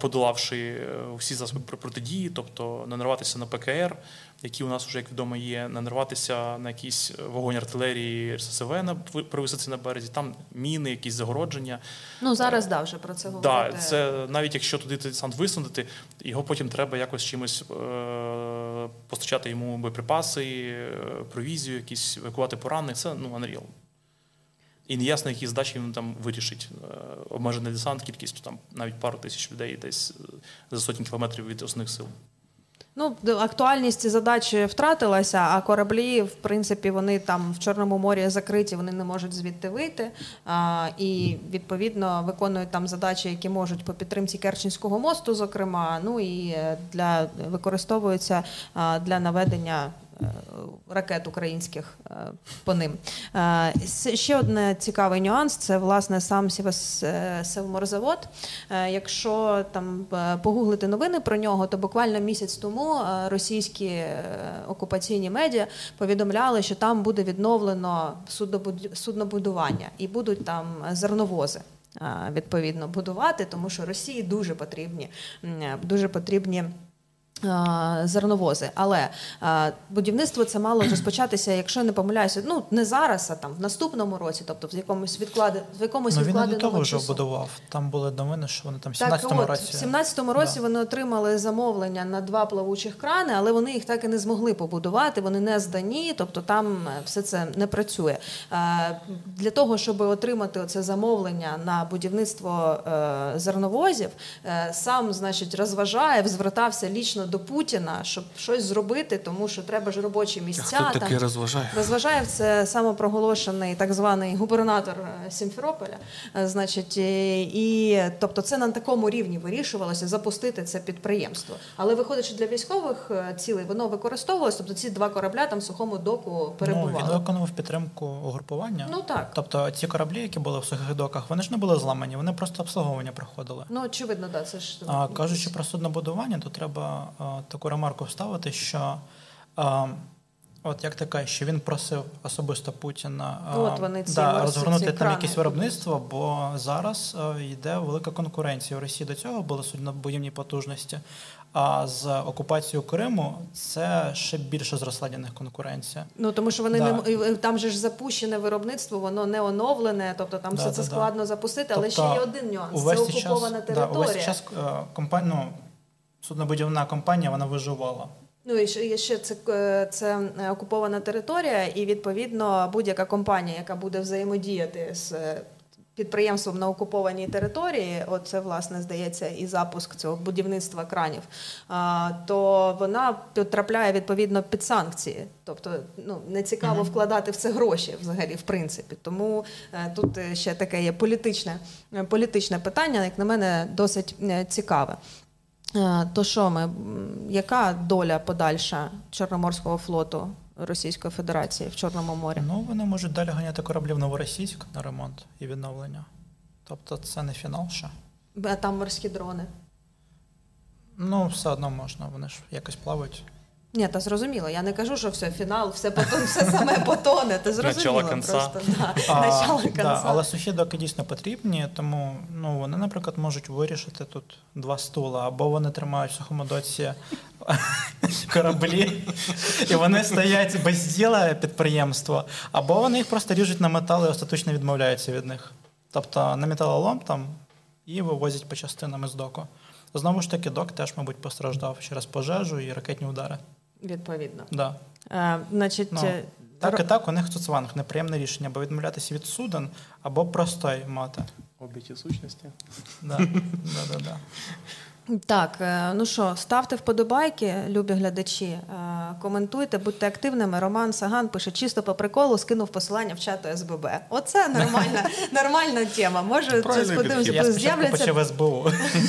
подолавши е, всі засоби протидії, тобто не нарватися на ПКР, які у нас вже, як відомо, є, не нарватися на якийсь вогонь артилерії РССВ на при висадці на березі, там міни, якісь загородження. ну зараз да вже про це Да, це навіть якщо туди десант висадити, його потім треба якось чимось е, постачати йому боєприпаси, е, провізію, якісь евакувати поранених. Це ну unreal. І неясно, які здачі він там вирішить. Е, Обмежений десант, кількістю там навіть пару тисяч людей десь е, за сотні кілометрів від основних сил. Ну, актуальність задачі втратилася, а кораблі, в принципі, вони там в Чорному морі закриті, вони не можуть звідти вийти. А, і відповідно виконують там задачі, які можуть по підтримці Керченського мосту, зокрема. Ну і е, для використовуються для наведення. Е, Ракет українських е, по ним. Е, Ще один цікавий нюанс це власне сам Севморзавод. Якщо там погуглити новини про нього, то буквально місяць тому російські окупаційні медіа повідомляли, що там буде відновлено суднобудування і будуть там зерновози. Відповідно будувати, тому що Росії дуже потрібні, дуже потрібні зерновози. Але будівництво це мало розпочатися, якщо я не помиляюся, ну не зараз, а там в наступному році, тобто в якомусь відкладе в якомусь Ну, він до того вже будував. Там були новини, що вони там в 17-му от, році. в 17-му році Да. вони отримали замовлення на два плавучих крани, але вони їх так і не змогли побудувати. Вони не здані, тобто там е, все це не працює. Е, Для того, щоб отримати оце замовлення на будівництво е, зерновозів, сам, значить, розважаєв, звертався лічно до Путіна, щоб щось зробити, тому що треба ж робочі А місця. хто там. таке розважає? Розважаєв це самопроголошений так званий губернатор е, Сімферополя. Е, Значить, е, і тобто це на такому рівні вирішувалося запустити це підприємство. Але виходить, що для військових цілей воно використовувалося, тобто ці два корабля там в сухому доку Ну, перебували. він виконував підтримку угрупування. Ну, так. Тобто ці кораблі, які були в сухих доках, вони ж не були зламані, вони просто обслуговування проходили. Ну, очевидно, да, це ж А, кажучи про суднобудування, то треба а, таку ремарку вставити, що а, от як кажеш, що він просив особисто Путіна а, От вони ці да, розгорнути там крани. якесь виробництво, бо зараз йде велика конкуренція. У Росії до цього були суднобудівні потужності. А з окупацією Криму це ще більше зросла для них конкуренція. Ну тому що вони Да. не там же ж запущене виробництво, воно не оновлене, тобто там Да, все да, це да. складно запустити. Але ще Тобто є один нюанс: це окупована час, Да, територія. увесь час е, компанія, ну, суднобудівна компанія вона виживала. Ну і ще, і ще це, е, це е, окупована територія, і відповідно будь-яка компанія, яка буде взаємодіяти з е, підприємством на окупованій території, оце власне здається і запуск цього будівництва кранів, то вона потрапляє відповідно під санкції. Тобто ну не цікаво вкладати в це гроші взагалі, в принципі. Тому тут ще таке є політичне, політичне питання, як на мене, досить цікаве. Е, То що ми, яка доля подальша Чорноморського флоту Російської Федерації в Чорному морі? Ну, вони можуть далі ганяти кораблі в Новоросійськ на ремонт і відновлення. Тобто це не фінал ще. А там морські дрони. Ну, все одно можна, вони ж якось плавають. Ні, та зрозуміло. Я не кажу, що все, фінал, все потом, все саме потоне. Ти зрозуміло Начало кінця. просто. Да. А, Начало да, але сухі доки дійсно потрібні, тому ну, вони, наприклад, можуть вирішити тут два стула, або вони тримають в сухому доці кораблі, і вони стоять без діла підприємство, або вони їх просто ріжуть на метал і остаточно відмовляються від них. Тобто на металолом там і вивозять по частинам із доку. Знову ж таки, док теж, мабуть, постраждав через пожежу і ракетні удари. Відповідно. Да. А, значить, Ну, е, Так і так, у них цуцванг неприємне рішення, або відмовлятися від суден, або простой мати. Обіті сущності. Да. Да, да, да. Так, е, ну що, ставте вподобайки, любі глядачі, е, коментуйте, будьте активними. Роман Саган пише чисто по приколу, скинув посилання в чату СББ. Оце нормальна, нормальна тема. Може, це подивимося, Я з'являться. почав СБУ.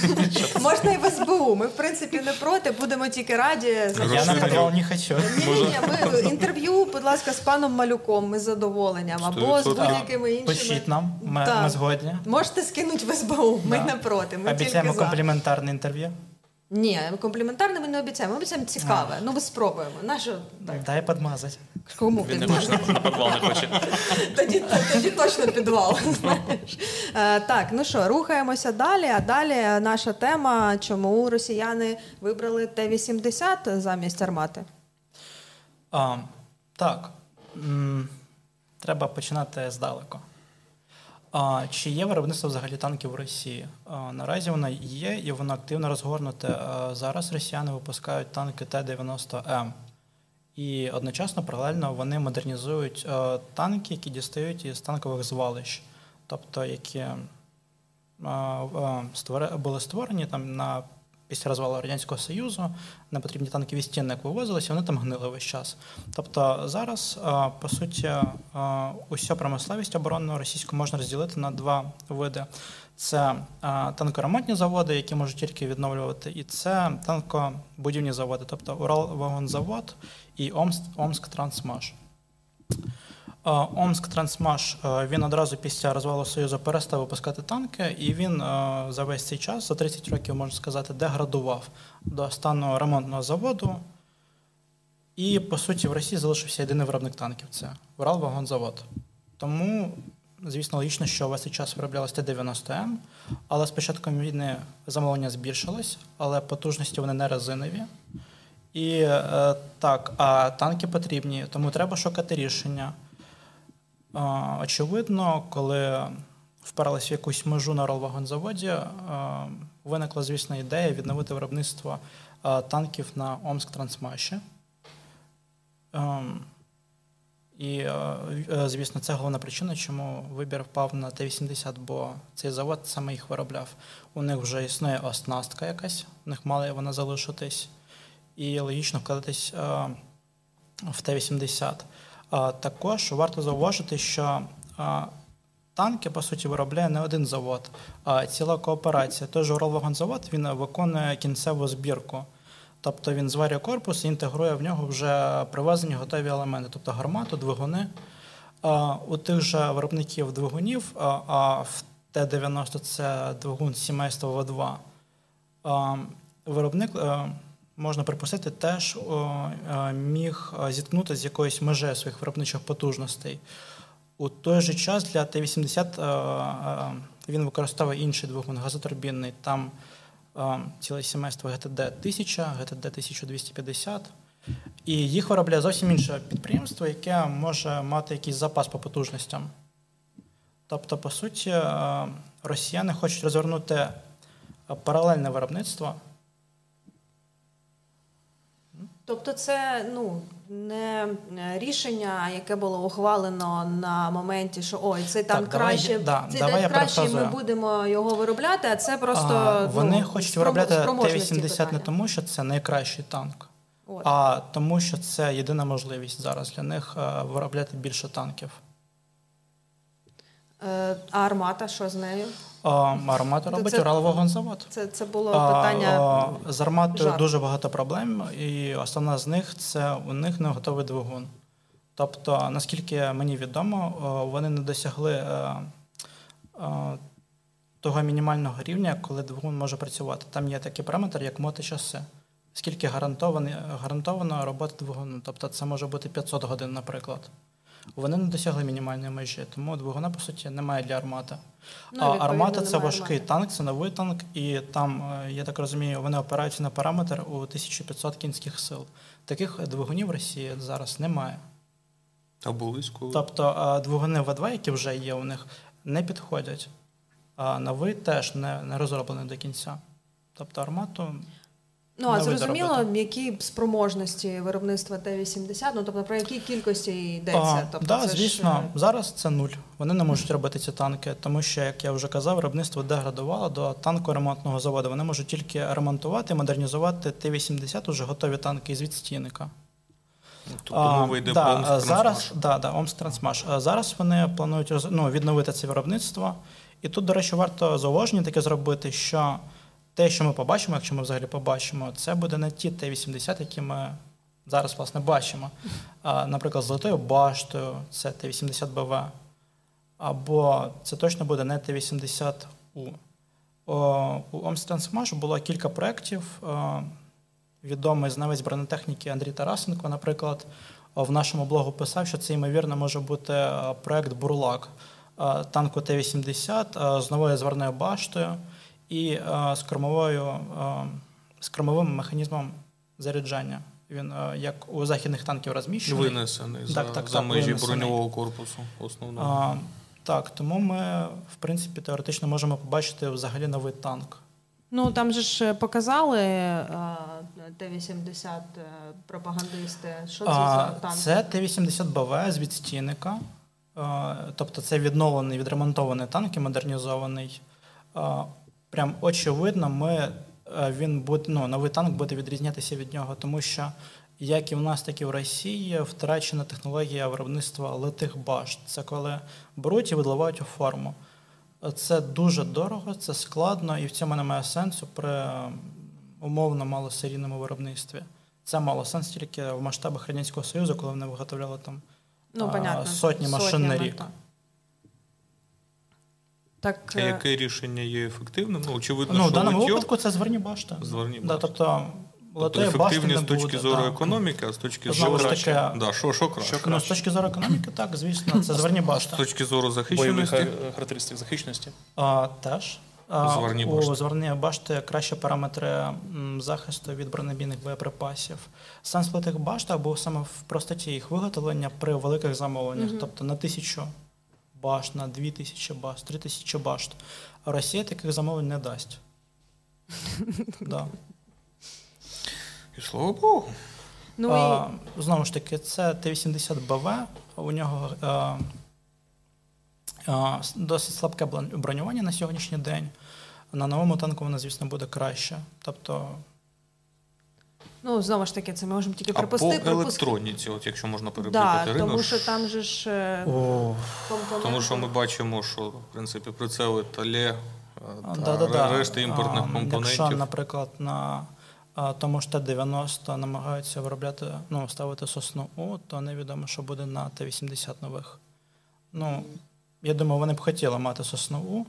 Можна і в СБУ. Ми, в принципі, не проти, будемо тільки раді. Я на не не хочу. Ні, ми інтерв'ю, будь ласка, з паном Малюком, ми з задоволенням, або з будь-якими іншими. Пишіть нам, ми, ми згодні. Можете скинути в СБУ, ми не проти. Ми Обіцяємо тільки за. Інтерв'ю. Ні, компліментарне ми не обіцяємо. Ми обіцяємо цікаве. Ну, ми спробуємо. Нащо? Дай подмазати. Кому Він не хоче на підвал не хоче. Тоді, тоді точно підвал. Знаєш. Е, так, ну що, рухаємося далі. А далі наша тема, чому росіяни вибрали Т-80 замість армати. А, так, треба починати здалеку. А, чи є виробництво взагалі танків в Росії? А, наразі воно є і воно активно розгорнуте. Зараз росіяни випускають танки Т-90М. І одночасно паралельно вони модернізують е, танки, які дістають із танкових звалищ, тобто які е, е, створи- були створені там на після розвалу радянського союзу, непотрібні танкові стіни як вивозилися, вони там гнили весь час. Тобто зараз, е, по суті, е, усю промисловість оборонну російську можна розділити на два види: це е, танкоремонтні заводи, які можуть тільки відновлювати, і це танкобудівні заводи, тобто Уралвагонзавод і Омск, Омск Трансмаш. Е, Омск Трансмаш е, він одразу після розвалу Союзу перестав випускати танки, і він е, за весь цей час, за 30 років, можна сказати, деградував до стану ремонтного заводу. І, по суті, в Росії залишився єдиний виробник танків це Уралвагонзавод. Тому, звісно, логічно, що весь цей час вироблялось Т-90М, але з початком війни замовлення збільшилось, але потужності вони не резинові. І так, а танки потрібні, тому треба шукати рішення. Очевидно, коли впиралися в якусь межу на ролвагонзаводі, виникла, звісно, ідея відновити виробництво танків на Омск-Трансмаші. Ем, І, звісно, це головна причина, чому вибір впав на Т-80, бо цей завод саме їх виробляв. У них вже існує оснастка якась, у них мала вона залишитись, і логічно вкладатись в Т-80. Також варто зауважити, що танки, по суті, виробляє не один завод, а ціла кооперація. Той же Уралвагонзавод він виконує кінцеву збірку. Тобто він зварює корпус і інтегрує в нього вже привезені готові елементи, тобто гармату, двигуни. У тих же виробників двигунів, а, а в Т-90 це двигун сімейства В2. Виробник, е, можна припустити, теж е, міг е, зіткнутися з якоюсь межею своїх виробничих потужностей. У той же час для Т-80 е, він використовує інший двигун газотурбінний. Там ціле сімейство ГТД 1000, ГТД 1250. І їх виробляє зовсім інше підприємство, яке може мати якийсь запас по потужностям. Тобто, по суті, росіяни хочуть розвернути паралельне виробництво. Тобто, це ну не е, рішення, яке було ухвалено на моменті, що ой, цей танк Так, краще, да, цей давай танк краще, ми будемо його виробляти, а це просто А, вони ну, хочуть виробляти Т-80 не тому, що це найкращий танк, От. а тому, що це єдина можливість зараз для них е, виробляти більше танків. Е, А армата, що з нею? Армату робить це- Уралвагонзавод. Це, це було питання. З арматою дуже багато проблем, і основна з них це у них не готовий двигун. Тобто, наскільки мені відомо, вони не досягли е, е, того мінімального рівня, коли двигун може працювати. Там є такий параметр, як моточаси. скільки гарантовано робота двигуну. Тобто це може бути 500 годин, наприклад. Вони не досягли мінімальної межі, тому двигуна, по суті, немає для армати. Ну, а армата це важкий армати. танк, це новий танк, і там, е, я так розумію, вони опираються на параметр у 1500 кінських сил. Таких двигунів в Росії зараз немає. А близько. Тобто е, двигуни В2, які вже є у них, не підходять. А новий теж не, не розроблений до кінця. Тобто армату Ну, а зрозуміло, робити. які спроможності виробництва Т-80, ну тобто про які кількості йдеться? А, тобто, да, це ж, звісно, е, зараз це нуль. Вони не можуть робити ці танки, тому що, як я вже казав, виробництво деградувало до танкоремонтного заводу. Вони можуть тільки ремонтувати, модернізувати Т-80, уже готові танки з відстійника. Тобто мова йде да, про зараз, да, да, Омск Трансмаш. А зараз вони планують ну, відновити це виробництво. І тут, до речі, варто зауваження таке зробити, що те, що ми побачимо, якщо ми взагалі побачимо, це буде не ті Т-80, які ми зараз власне бачимо. Наприклад, з золотою баштою, це Т-80БВ. Або це точно буде не Т-80У. У Омстрансмаш було кілька проєктів. Відомий знавець бронетехніки Андрій Тарасенко, наприклад, в нашому блогу писав, що це ймовірно може бути проєкт Бурлак танку Т-80 е, з новою зварною баштою і е, з кормовою е, з кормовим механізмом заряджання. Він е, як у західних танків розміщений. Винесений за, Так, так, за так, межі винесений. броньового корпусу основного. А, так, тому ми, в принципі, теоретично можемо побачити взагалі новий танк. Ну там же ж показали е, Т-80 е, пропагандисти. Що це за танк? це Т-80БВ з відстійника. А, Тобто це відновлений, відремонтований танк і модернізований. Прям очевидно, ми, е, він буде, ну, новий танк буде відрізнятися від нього, тому що як і в нас, так і в Росії втрачена технологія виробництва литих башт. Це коли беруть і видливають у форму. Це дуже дорого, це складно, і в цьому немає сенсу при умовно малосерійному виробництві. Це мало сенс тільки в масштабах Радянського Союзу, коли вони виготовляли там ну, а, сотні машин на рік. Так. А е, яке рішення є ефективним? Ну, очевидно, Ну, в даному лиття- випадку це зверні башти. Зверні Да, тобто, Тобто башти ефективність з точки буде, зору да. економіки, а з точки зору ж таки, да, що, що краще? Ну, з точки зору економіки, так, звісно, це зверні З точки зору захищеності. хар- характеристик захищеності. А, теж. А, Зварні у зверні башти кращі параметри захисту від бронебійних боєприпасів. Сенс литих баштах був саме в простоті їх виготовлення при великих замовленнях, тобто на тисячу башт, на дві тисячі башт, три тисячі башт. А Росія таких замовлень не дасть. Да. І слава Богу. ну, А, і, знову ж таки, це Т-80БВ. У нього е, е, с- досить слабке бронювання на сьогоднішній день. На новому танку воно, звісно, буде краще. Тобто, ну, знову ж таки, це ми можемо тільки А по припусти. електроніці, от якщо можна Да, переплітати тому що там же ж е, компоненти. тому що ми бачимо, що в принципі прицели Тале та да-да-да. решта імпортних А, компонентів. Якщо, наприклад, на тому ж Т-90 намагаються виробляти, ну, ставити сосну У, то невідомо, що буде на Т-80 нових. Ну, я думаю, вони б хотіли мати сосну У,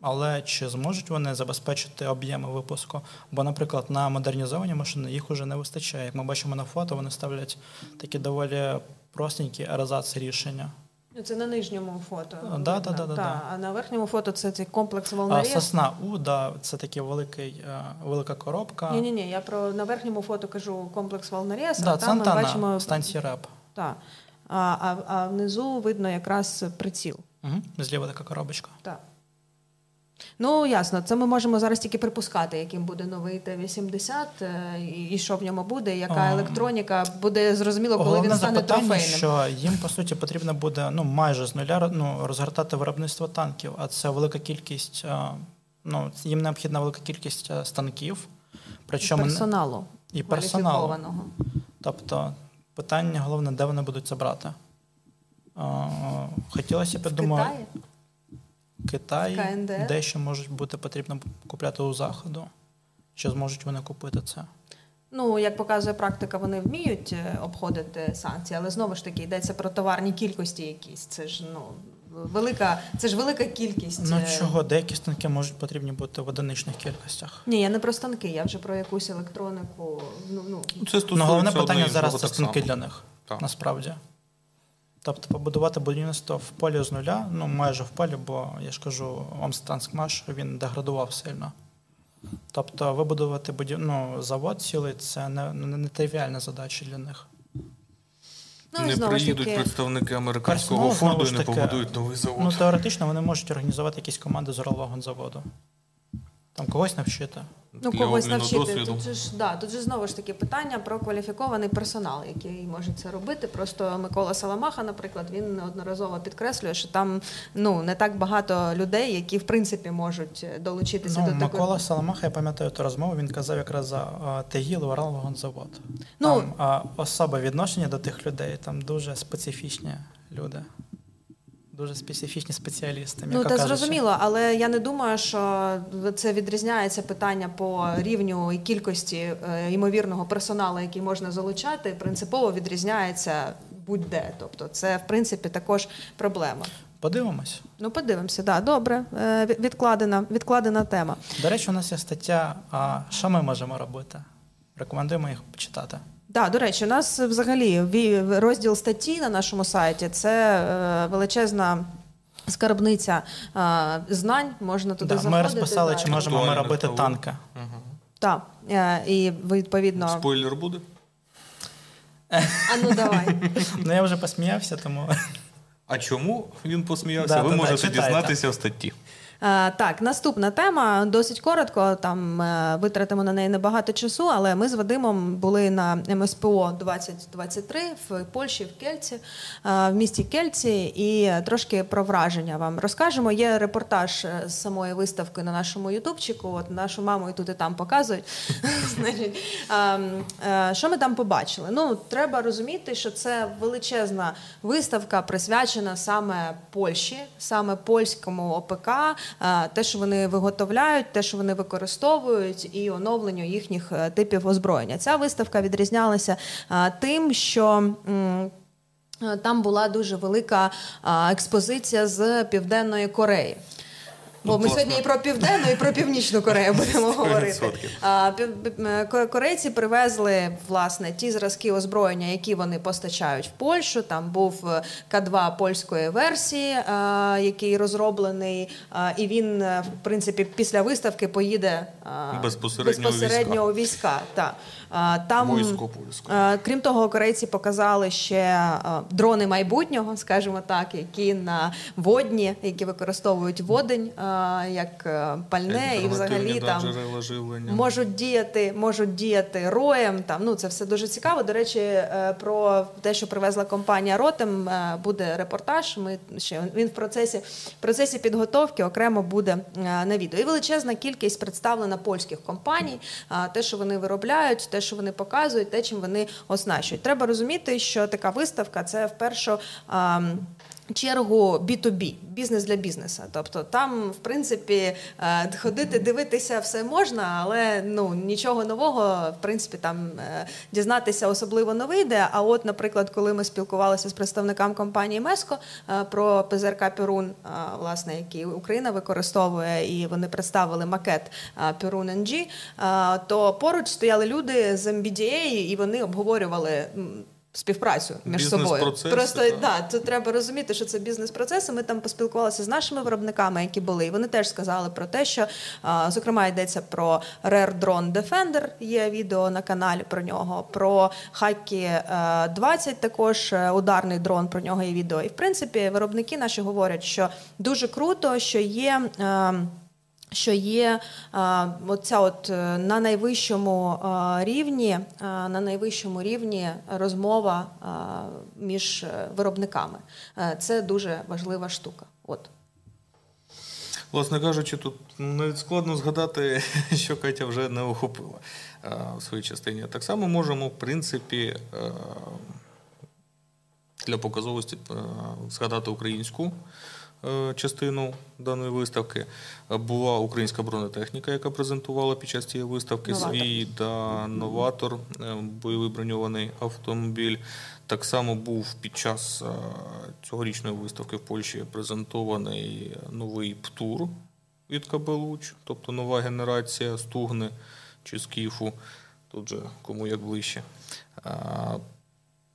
але чи зможуть вони забезпечити об'єми випуску? Бо, наприклад, на модернізовані машини їх уже не вистачає. Як ми бачимо на фото, вони ставлять такі доволі простенькі ерзац рішення. Ну, Це на нижньому фото. Да, да, да, да, да. А на верхньому фото це цей комплекс А сосна У, да, це такий великий, е, велика коробка. Ні, ні, ні, я про на верхньому фото кажу комплекс волнорез, Да, а це там ми бачимо станції РЕП. та, а, а, а внизу видно якраз приціл. Угу. Зліва така коробочка. Так. Ну, ясно, це ми можемо зараз тільки припускати, яким буде новий Т-80, е, і, що в ньому буде, яка електроніка буде зрозуміло, коли Головне він стане запитання, трофейним. що їм по суті потрібно буде ну майже з нуля ну, розгортати виробництво танків, а це велика кількість. е, Ну їм необхідна велика кількість е, станків, причому персоналу. і персоналу. Тобто питання головне, де вони будуть це брати. Хотілося б, думаю? Китай, КНДР? дещо можуть бути потрібно купляти у заходу. Чи зможуть вони купити це? Ну, як показує практика, вони вміють е, обходити санкції, але знову ж таки йдеться про товарні кількості якісь. Це ж ну велика, це ж велика кількість. Ну е, чого, деякі станки можуть потрібні бути в одиничних кількостях. Ні, я не про станки, я вже про якусь електронику. Ну, ну, Це Ну, головне питання зараз це станки для них, Так. насправді. Тобто побудувати будівництво в полі з нуля, ну майже в полі, бо я ж кажу, Омстранскмаш він деградував сильно. Тобто вибудувати будів... ну, завод цілий це не, не, не тривіальна задача для них. ну не приїдуть таки, представники американського Персонал, фонду і не таки, побудують новий завод. Ну, теоретично вони можуть організувати якісь команди з Уралвагонзаводу. Там когось навчити. ну, Для когось обміну навчити. Тут же ж да, тут же знову ж таки питання про кваліфікований персонал, який може це робити. Просто Микола Саламаха, наприклад, він неодноразово підкреслює, що там ну не так багато людей, які в принципі можуть долучитися Ну, до такої. Микола Саламаха, я пам'ятаю ту розмову, він казав якраз за а, ТГІЛ Уралвагонзавод. Ну- Там а, особа відношення до тих людей, там дуже специфічні люди. Дуже специфічні спеціалісти. Ну, та зрозуміло, але я не думаю, що це відрізняється питання по рівню і кількості е, ймовірного персоналу, який можна залучати, принципово відрізняється будь-де. Тобто, це в принципі також проблема. Подивимось. Ну, подивимося, да, добре. Е, Відкладена, відкладена тема. До речі, у нас є стаття, а що ми можемо робити? Рекомендуємо їх почитати. Да, до речі, у нас взагалі розділ статті на нашому сайті це е, величезна. Скарбниця е, знань можна туди Да, заходити. ми розписали, да. чи можемо ми робити танки. Так, е, і відповідно. Спойлер буде? А ну давай. Ну я вже посміявся, тому А чому він посміявся? Да, Ви да, да, можете читайте. дізнатися в статті. Е, Так, наступна тема досить коротко. Там е, витратимо на неї небагато часу, але ми з Вадимом були на МСПО 2023 в Польщі, в Кельці, е, в місті Кельці, і трошки про враження вам розкажемо. Є репортаж з самої виставки на нашому ютубчику. От нашу маму і тут і там показують. Ем, що ми там побачили? Ну, треба розуміти, що це величезна виставка, присвячена саме Польщі, саме польському ОПК, те, що вони виготовляють, те, що вони використовують, і оновленню їхніх е, типів озброєння. Ця виставка відрізнялася е, тим, що. е, Там була дуже велика експозиція з Південної Кореї. Бо ми класно. сьогодні і про південну, і про північну Корею будемо говорити. 100%. А, Корейці привезли власне ті зразки озброєння, які вони постачають в Польщу. Там був е, К2 польської версії, е, який розроблений, е, і він, е, в принципі, після виставки поїде е, Безпосередньо у безпосередньо у війська. та. Там, Військо польське. е, крім того, корейці показали ще дрони майбутнього, скажімо так, які на водні, які використовують водень як е, пальне, і взагалі там живлення. можуть діяти, можуть діяти роєм. Там ну це все дуже цікаво. До речі, е, про те, що привезла компанія Ротем, буде репортаж. Ми ще він в процесі в процесі підготовки окремо буде е, на відео. І величезна кількість представлена польських компаній, те, що вони виробляють, те, що вони показують, те, чим вони оснащують. Треба розуміти, що така виставка це в першу. ам, Чергу B2B, бізнес для бізнесу. Тобто там, в принципі, е, ходити, дивитися все можна, але ну нічого нового, в принципі, там е, дізнатися особливо не вийде. А от, наприклад, коли ми спілкувалися з представником компанії Меско про ПЗРК Пірун, е, власне, який Україна використовує, і вони представили макет Пірун NG, то поруч стояли люди з MBDA, і вони обговорювали. Співпрацю між собою просто так. да, тут треба розуміти, що це бізнес-процеси. Ми там поспілкувалися з нашими виробниками, які були, і вони теж сказали про те, що зокрема йдеться про Rare Drone Defender, Є відео на каналі про нього. Про Хакі 20 також е, ударний дрон. Про нього є відео. І в принципі, виробники наші говорять, що дуже круто, що є. Що є оця от е, на найвищому рівні, на найвищому рівні розмова між е, виробниками. Е, Це дуже важлива штука. От. Власне кажучи, тут навіть складно згадати, що Катя вже не охопила в своїй частині. Так само можемо, в принципі, для показовості згадати українську частину даної виставки. Е, Була українська бронетехніка, яка презентувала під час цієї виставки Новатор. свій да, новатор, е, бойовий броньований автомобіль. Так само був під час е, цьогорічної виставки в Польщі презентований новий ПТУР від КБ «Луч», тобто нова генерація стугни чи скіфу, тут же кому як ближче.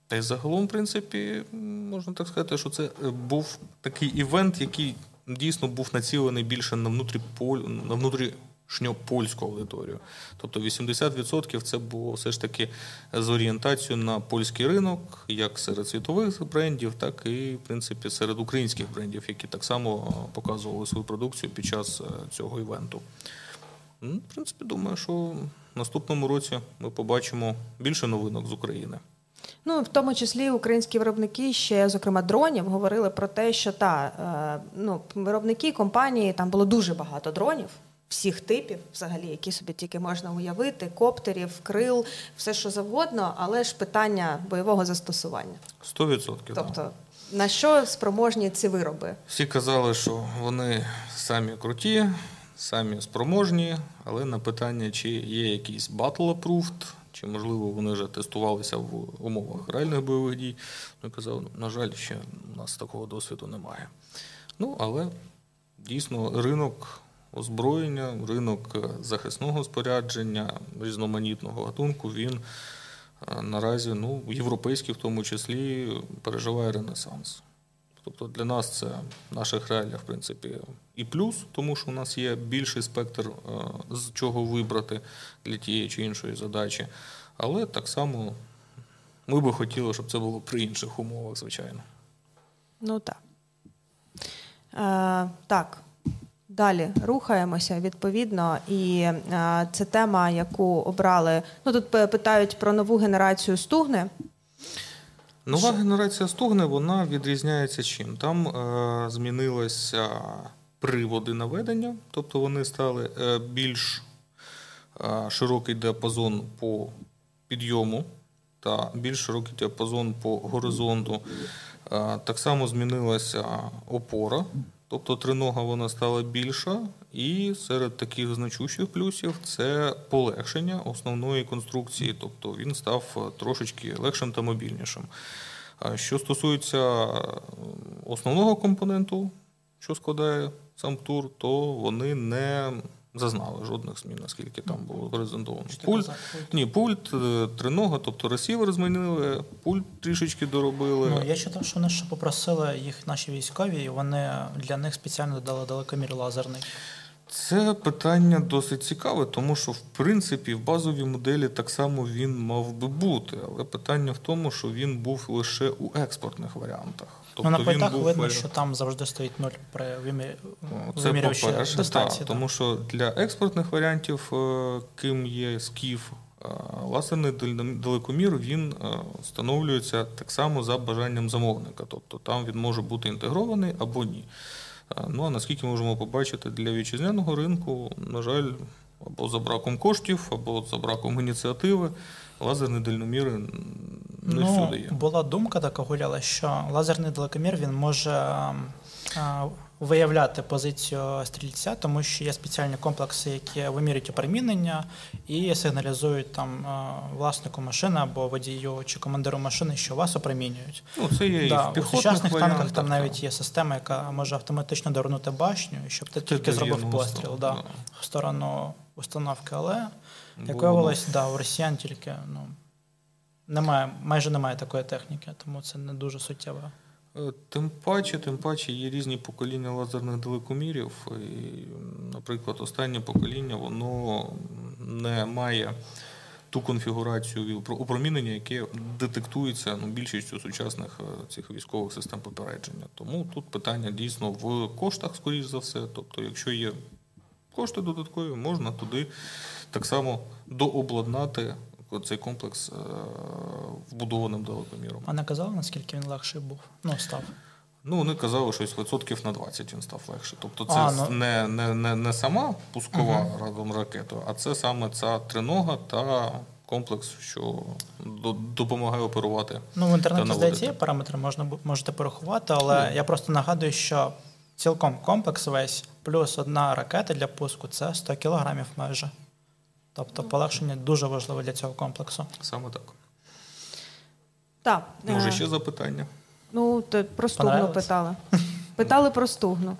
Та й загалом, в принципі, можна так сказати, що це е, був такий івент, який дійсно був націлений більше на на внутрішньопольську аудиторію. Тобто 80% це було все ж таки з орієнтацією на польський ринок, як серед світових брендів, так і в принципі серед українських брендів, які так само е, показували свою продукцію під час е, цього івенту. Ну, В принципі, думаю, що в наступному році ми побачимо більше новинок з України. Ну, в тому числі українські виробники ще, зокрема, дронів, говорили про те, що та е, ну, виробники компанії там було дуже багато дронів. Всіх типів, взагалі, які собі тільки можна уявити, коптерів, крил, все що завгодно, але ж питання бойового застосування. 100%. да. Тобто, на що спроможні ці вироби? Всі казали, що вони самі круті, самі спроможні, але на питання, чи є якийсь approved, чи можливо вони вже тестувалися в умовах реальних бойових дій, ну казав, на жаль, ще у нас такого досвіду немає. Ну, але дійсно ринок озброєння, ринок е, захисного спорядження, різноманітного гатунку, він е, наразі, ну, європейський в тому числі, переживає ренесанс. Тобто для нас це в наших реаліях, в принципі, і плюс, тому що у нас є більший спектр, е, з чого вибрати для тієї чи іншої задачі. Але так само ми би хотіли, щоб це було при інших умовах, звичайно. Ну так. Е, так. Далі рухаємося відповідно, і е, це тема, яку обрали. Ну тут питають про нову генерацію стугни. Нова генерація стугни вона відрізняється чим? Там е, змінилися приводи наведення, тобто вони стали е, більш е, широкий діапазон по підйому та більш широкий діапазон по горизонту. Е, так само змінилася опора, тобто тринога вона стала більша, і серед таких значущих плюсів це полегшення основної конструкції, тобто він став е, трошечки легшим та мобільнішим. Що стосується е, основного компоненту, що складає сам тур, то вони не зазнали жодних змін, наскільки там було горизонтовано. Що Пульт, ні, пульт, е, тринога, тобто ресівер змінили, пульт трішечки доробили. Ну, я читав, що вони ще попросили їх наші військові, і вони для них спеціально додали далекомір лазерний. Це питання досить цікаве, тому що в принципі в базовій моделі так само він мав би бути, але питання в тому, що він був лише у експортних варіантах. ну, на Тобто він був видно, що там завжди стоїть нуль при вимірі... Це вимірювачі дистанції. так, тому що для експортних варіантів, е, ким є скіф, е, лазерний далекомір, він е, встановлюється так само за бажанням замовника. Тобто там він може бути інтегрований або ні. Е, Ну а наскільки ми можемо побачити для вітчизняного ринку, на жаль, або за браком коштів, або за браком ініціативи, лазерні дальноміри не ну, всюди є. Була думка така гуляла, що лазерний далекомір він може а, виявляти позицію стрільця, тому що є спеціальні комплекси, які вимірюють опромінення і сигналізують там власнику машини або водію чи командиру машини, що вас опромінюють. Ну, це є і Да, в у сучасних танках варіантах, там навіть є система, яка може автоматично довернути башню, щоб ти тільки зробив постріл да, да. в сторону установки. Але як виявилось, да, у росіян тільки ну, немає, майже немає такої техніки, тому це не дуже суттєво. Е, Тим паче, тим паче є різні покоління лазерних далекомірів. І, наприклад, останнє покоління воно не має ту конфігурацію опромінення, яке детектується ну, більшістю сучасних е, цих військових систем попередження. Тому тут питання дійсно в коштах, скоріш за все. Тобто, якщо є кошти додаткові, можна туди так само дообладнати цей комплекс е, вбудованим далекоміром. А не казали, наскільки він легший був? Ну, став. Ну, вони казали, що із відсотків на 20 він став легше. Тобто це А, ну. не, не, не, не сама пускова разом ракета, а це саме ця тринога та комплекс, що допомагає оперувати. Ну, в інтернеті, здається, є параметри, можна можете порахувати, але я просто нагадую, що цілком комплекс весь, плюс одна ракета для пуску це 100 кілограмів майже. Тобто полегшення дуже важливе для цього комплексу. Саме так. Так. Може, е, ще запитання? Ну, то про стугну Понравилось? питали. Питали про стугну.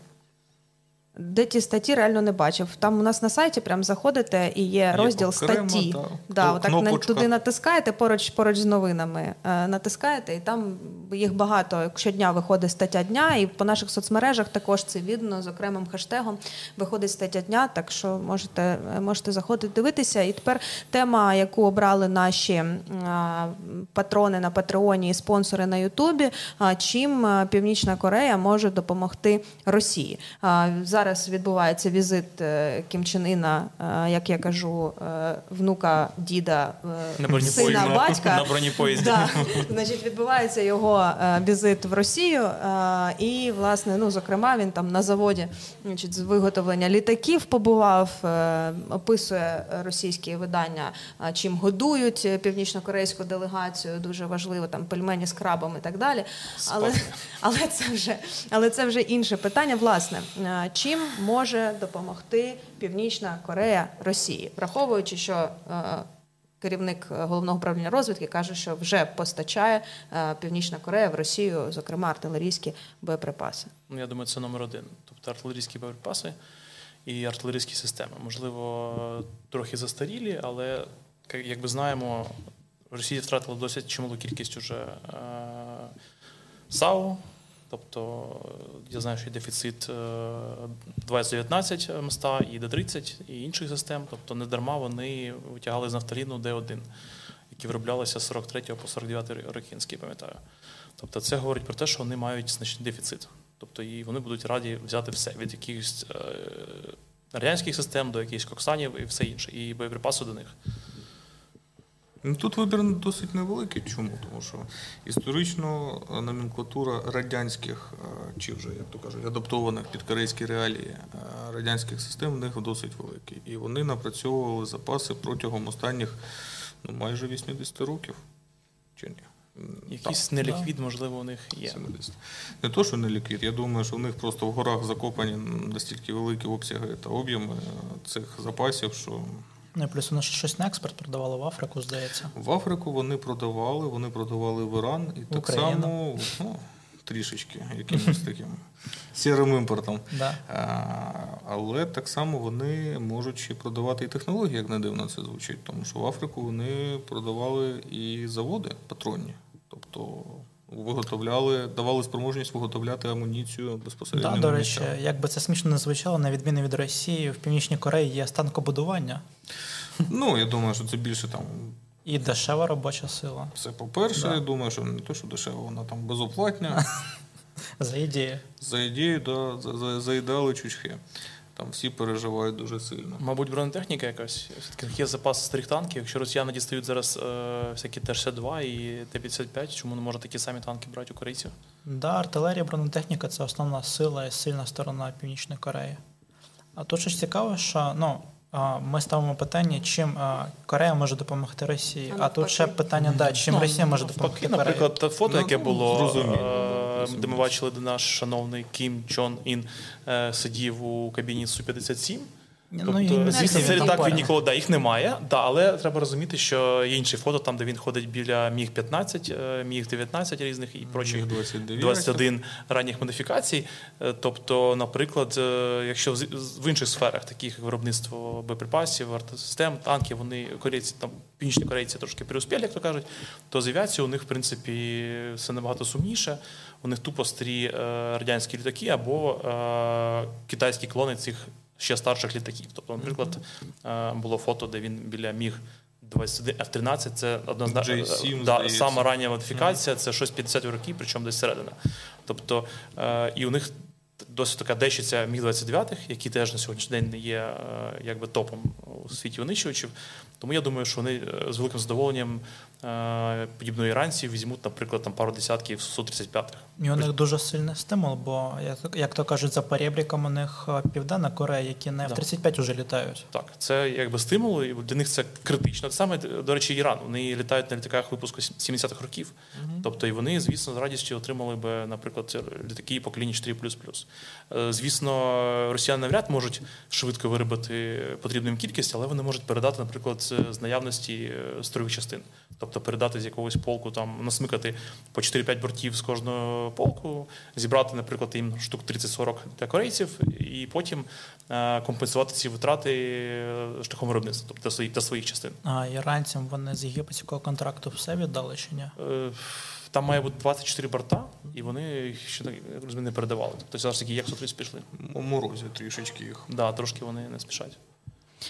Де ті статті реально не бачив. Там у нас на сайті прям заходите і є, Є розділ окремо, статті. да. Да, отак на, кнопочка. туди натискаєте поруч, поруч з новинами. Е, натискаєте, і там їх багато. Щодня виходить стаття дня, і по наших соцмережах також це видно з окремим хештегом. Виходить стаття дня, так що можете, можете заходити дивитися. І тепер тема, яку обрали наші а, патрони на Патреоні і спонсори на Ютубі. а, Чим Північна Корея може допомогти Росії? А, Зараз відбувається візит е, Кім Чен Іна, е, як я кажу, е, внука діда На сина батька. На бронепоїзді. Да. Значить, відбувається його візит в Росію, і власне, ну зокрема, він там на заводі значить, з виготовлення літаків побував, описує російські видання, чим годують північно-корейську делегацію. Дуже важливо там пельмені з крабом і так далі. Але, але це вже але це вже інше питання. Власне, е, чим може допомогти Північна Корея Росії, враховуючи, що е, керівник е, головного управління розвідки каже, що вже постачає е, Північна Корея в Росію, зокрема артилерійські боєприпаси. Ну, я думаю, це номер один. Тобто артилерійські боєприпаси і артилерійські системи. Можливо, трохи застарілі, але як би знаємо, Росія втратила досить чималу кількість уже САУ. Тобто я знаю, що є дефіцит е, 2019 моста і Д-30 і інших систем. Тобто не дарма вони витягали з нафталіну Д-1, які вироблялися з 43 по 49 роки, наскільки пам'ятаю. Тобто це говорить про те, що вони мають значний дефіцит. Тобто і вони будуть раді взяти все від якихось е, радянських систем до якихось коксанів і все інше, і боєприпаси до них. Ну, Тут вибір досить невеликий. Чому? Тому що історично е, номенклатура радянських, е, чи вже, як то кажуть, адаптованих під корейські реалії е, радянських систем в них досить великий. І вони напрацьовували запаси протягом останніх ну, майже 80 років. Чи ні? Якийсь неліквід, можливо, у них є. 70. Не то, що не ліквід. Я думаю, що в них просто в горах закопані настільки великі обсяги та об'єми цих запасів, що Ну плюс вони щось на експорт продавали в Африку, здається. В Африку вони продавали, вони продавали в Іран і так само ну, трішечки якимось таким сірим імпортом. Да. А, але так само вони можуть ще продавати і технології, як не дивно це звучить, тому що в Африку вони продавали і заводи патронні. Тобто виготовляли, давали спроможність виготовляти амуніцію безпосередньо. Да, до речі, місцях. як би це смішно не звучало, на відміну від Росії, в Північній Кореї є станкобудування Ну, я думаю, що це більше там. і дешева робоча сила. Це по-перше, Да. я думаю, що не те, що дешево, вона там безоплатня. За ідею. За ідею, да, за, за, заїдали чучхи. Там всі переживають дуже сильно. Мабуть, бронетехніка якась. Все-таки є запас старих танків. Якщо росіяни дістають зараз е, всякі Т-62 і Т-55, чому не можна такі самі танки брати у корейців? Да, артилерія, бронетехніка це основна сила і сильна сторона Північної Кореї. А тут щось цікаве, що ну, ми ставимо питання, чим Корея може допомогти Росії. А А, тут ще питання, да, чим Ну, Росія може допомогти Кореї. Наприклад, те фото, Ну, яке було, зрозуміло, е, де ми бачили, де наш шановний Кім Чон Ін е, сидів у кабіні Су-57. Ну, Тобто, не звісно, це літак він ніколи да, їх немає. Да, але треба розуміти, що є інші фото, там, де він ходить біля Міг 15, е, Міг 19 різних і прочих. 29. 21 ранніх модифікацій. Е, Тобто, наприклад, якщо в інших сферах, таких як виробництво боєприпасів, артсистем, танків, вони корейці там північні корейці трошки преуспіли, як то кажуть, то з авіацією у них, в принципі, все набагато сумніше. У них тупо старі е, радянські літаки або е, китайські клони цих ще старших літаків. Тобто, наприклад, е, було фото, де він біля міг 21 F-13, це однозначно J7, да, сама рання модифікація, це щось 50 років, причому десь середина. Тобто, е, і у них досить така дещиця міг 29 які теж на сьогоднішній день не є е, якби топом у світі винищувачів. Тому я думаю, що вони з великим задоволенням подібно іранців візьмуть, наприклад, там пару десятків Су-35. І у них дуже сильний стимул, бо як, то кажуть, за перебріком у них е, Південна Корея, які на Да. F-35 вже літають. Так, це якби стимул, і для них це критично. Саме, до речі, Іран. Вони літають на літаках випуску 70-х років. Тобто, і вони, звісно, з радістю отримали би, наприклад, літаки покоління 4++. Е, Звісно, росіяни навряд можуть швидко виробити потрібну їм кількість, але вони можуть передати, наприклад, з- наявності е, строєвих частин. Тобто передати з якогось полку, там насмикати по 4-5 бортів з кожного полку, зібрати, наприклад, їм штук 30-40 для корейців, і потім е, компенсувати ці витрати е, шляхом виробництва, тобто для своїх, для своїх частин. А іранцям вони з єгипетського контракту все віддали чи ні? Е, Там має бути 24 борта, і вони їх ще розумію, не передавали. Тобто зараз такі як 130 пішли. Морозять трішечки їх. Да, трошки вони не спішать.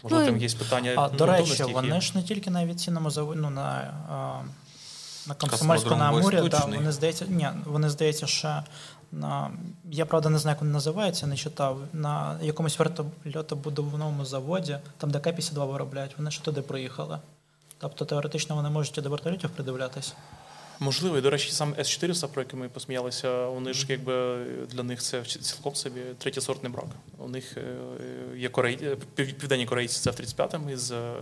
Можливо, Ну, там є питання. А до речі, які- вони ж не тільки на авіаційному заводі, ну на, на Комсомольську на Амурі, да, вони здається, ні, вони здається, ще на я правда не знаю, як він називається, не читав. На якомусь вертольотобудовному заводі, там де К-52 виробляють, вони ще туди приїхали. Тобто теоретично вони можуть і до вертольотів придивлятися. Можливо, і до речі, сам С-400, про який ми посміялися, вони ж якби для них це цілком собі третій сортний брак. У них е, є корей... південні корейці це F-35 із е,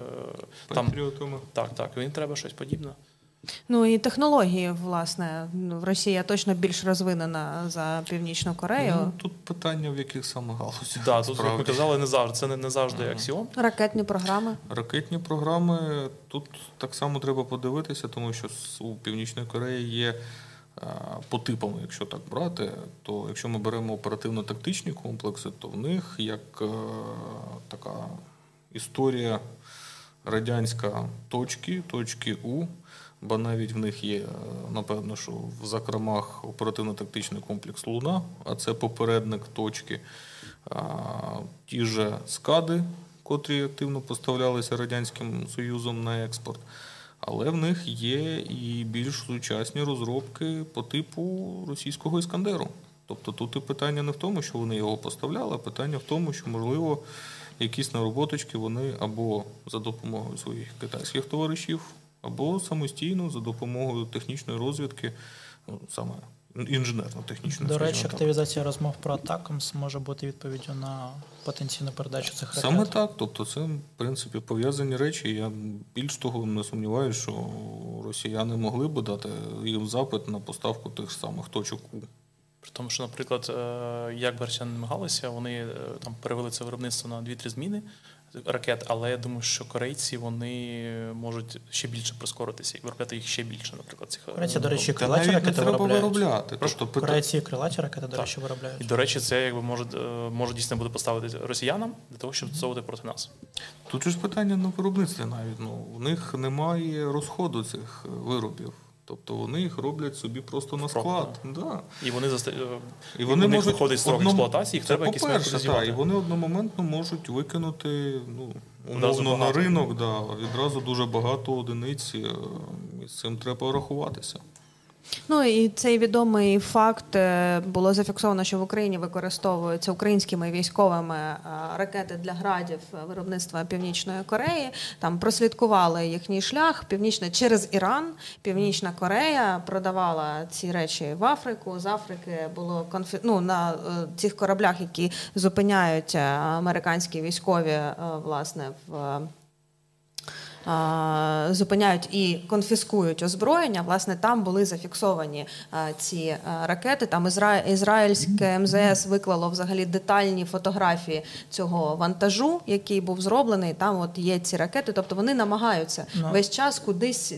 там. Так, так, їм треба щось подібне. Ну і технології, власне, ну, Росія точно більш розвинена за Північну Корею. Ну, тут питання, в яких саме галузях. Да, тут, як насправді. казали, не завжди це не, не завжди аксіом. Ракетні програми. Ракетні програми тут так само треба подивитися, тому що у Північної Кореї є е, по типам, якщо так брати, то якщо ми беремо оперативно-тактичні комплекси, то в них як е, така історія радянська точки, точки У, бо навіть в них є, е, напевно, що в закромах оперативно-тактичний комплекс Луна, а це попередник точки. Ті ж скади, котрі активно поставлялися Радянським Союзом на експорт. Але в них є і більш сучасні розробки по типу російського іскандеру. Тобто тут і питання не в тому, що вони його поставляли, а питання в тому, що, можливо, якісь нароботочки вони або за допомогою своїх китайських товаришів, або самостійно за допомогою технічної розвідки, ну, саме інженерно-технічної. До речі, так. активізація розмов про атакамс може бути відповіддю на потенційну передачу цих ракет. Саме так. Тобто, це в принципі пов'язані речі. Я більш того не сумніваюся, що росіяни могли би дати їм запит на поставку тих самих точок У. При тому, що, наприклад, е, як би росіяни намагалися, вони е, там перевели це виробництво на 2-3 зміни ракет, але я думаю, що корейці вони можуть ще більше прискоритися і виробляти їх ще більше, наприклад, цих е, Корейці, до речі, крилаті навіть не ракети треба виробляють. виробляти. Тобто, пита- Корейці крилаті ракети, до Так. речі, виробляють. І, до речі, це якби може, е, може дійсно буде поставити росіянам для того, щоб застосовувати проти нас. Тут же ж питання на виробництві навіть. Ну, у них немає розходу цих е, виробів. Тобто вони їх роблять собі просто на склад. Да. І вони заста... е, І вони можуть виходить строк одном- експлуатації, їх Це треба якісь методи так, і вони одномоментно можуть викинути ну, умовно на ринок, да, відразу дуже багато одиниць, е, і з цим треба рахуватися. Ну і цей відомий факт е, було зафіксовано, що в Україні використовуються українськими військовими е, ракети для градів е, виробництва Північної Кореї. Там прослідкували їхній шлях північна через Іран. Північна Корея продавала ці речі в Африку. З Африки було конфі... ну, на цих кораблях, які зупиняють американські військові, власне, в. Зупиняють і конфіскують озброєння. Власне, там були зафіксовані ці ракети. Там Ізра... ізраїльське МЗС виклало взагалі детальні фотографії цього вантажу, який був зроблений. Там от є ці ракети. Тобто вони намагаються Ну. весь час кудись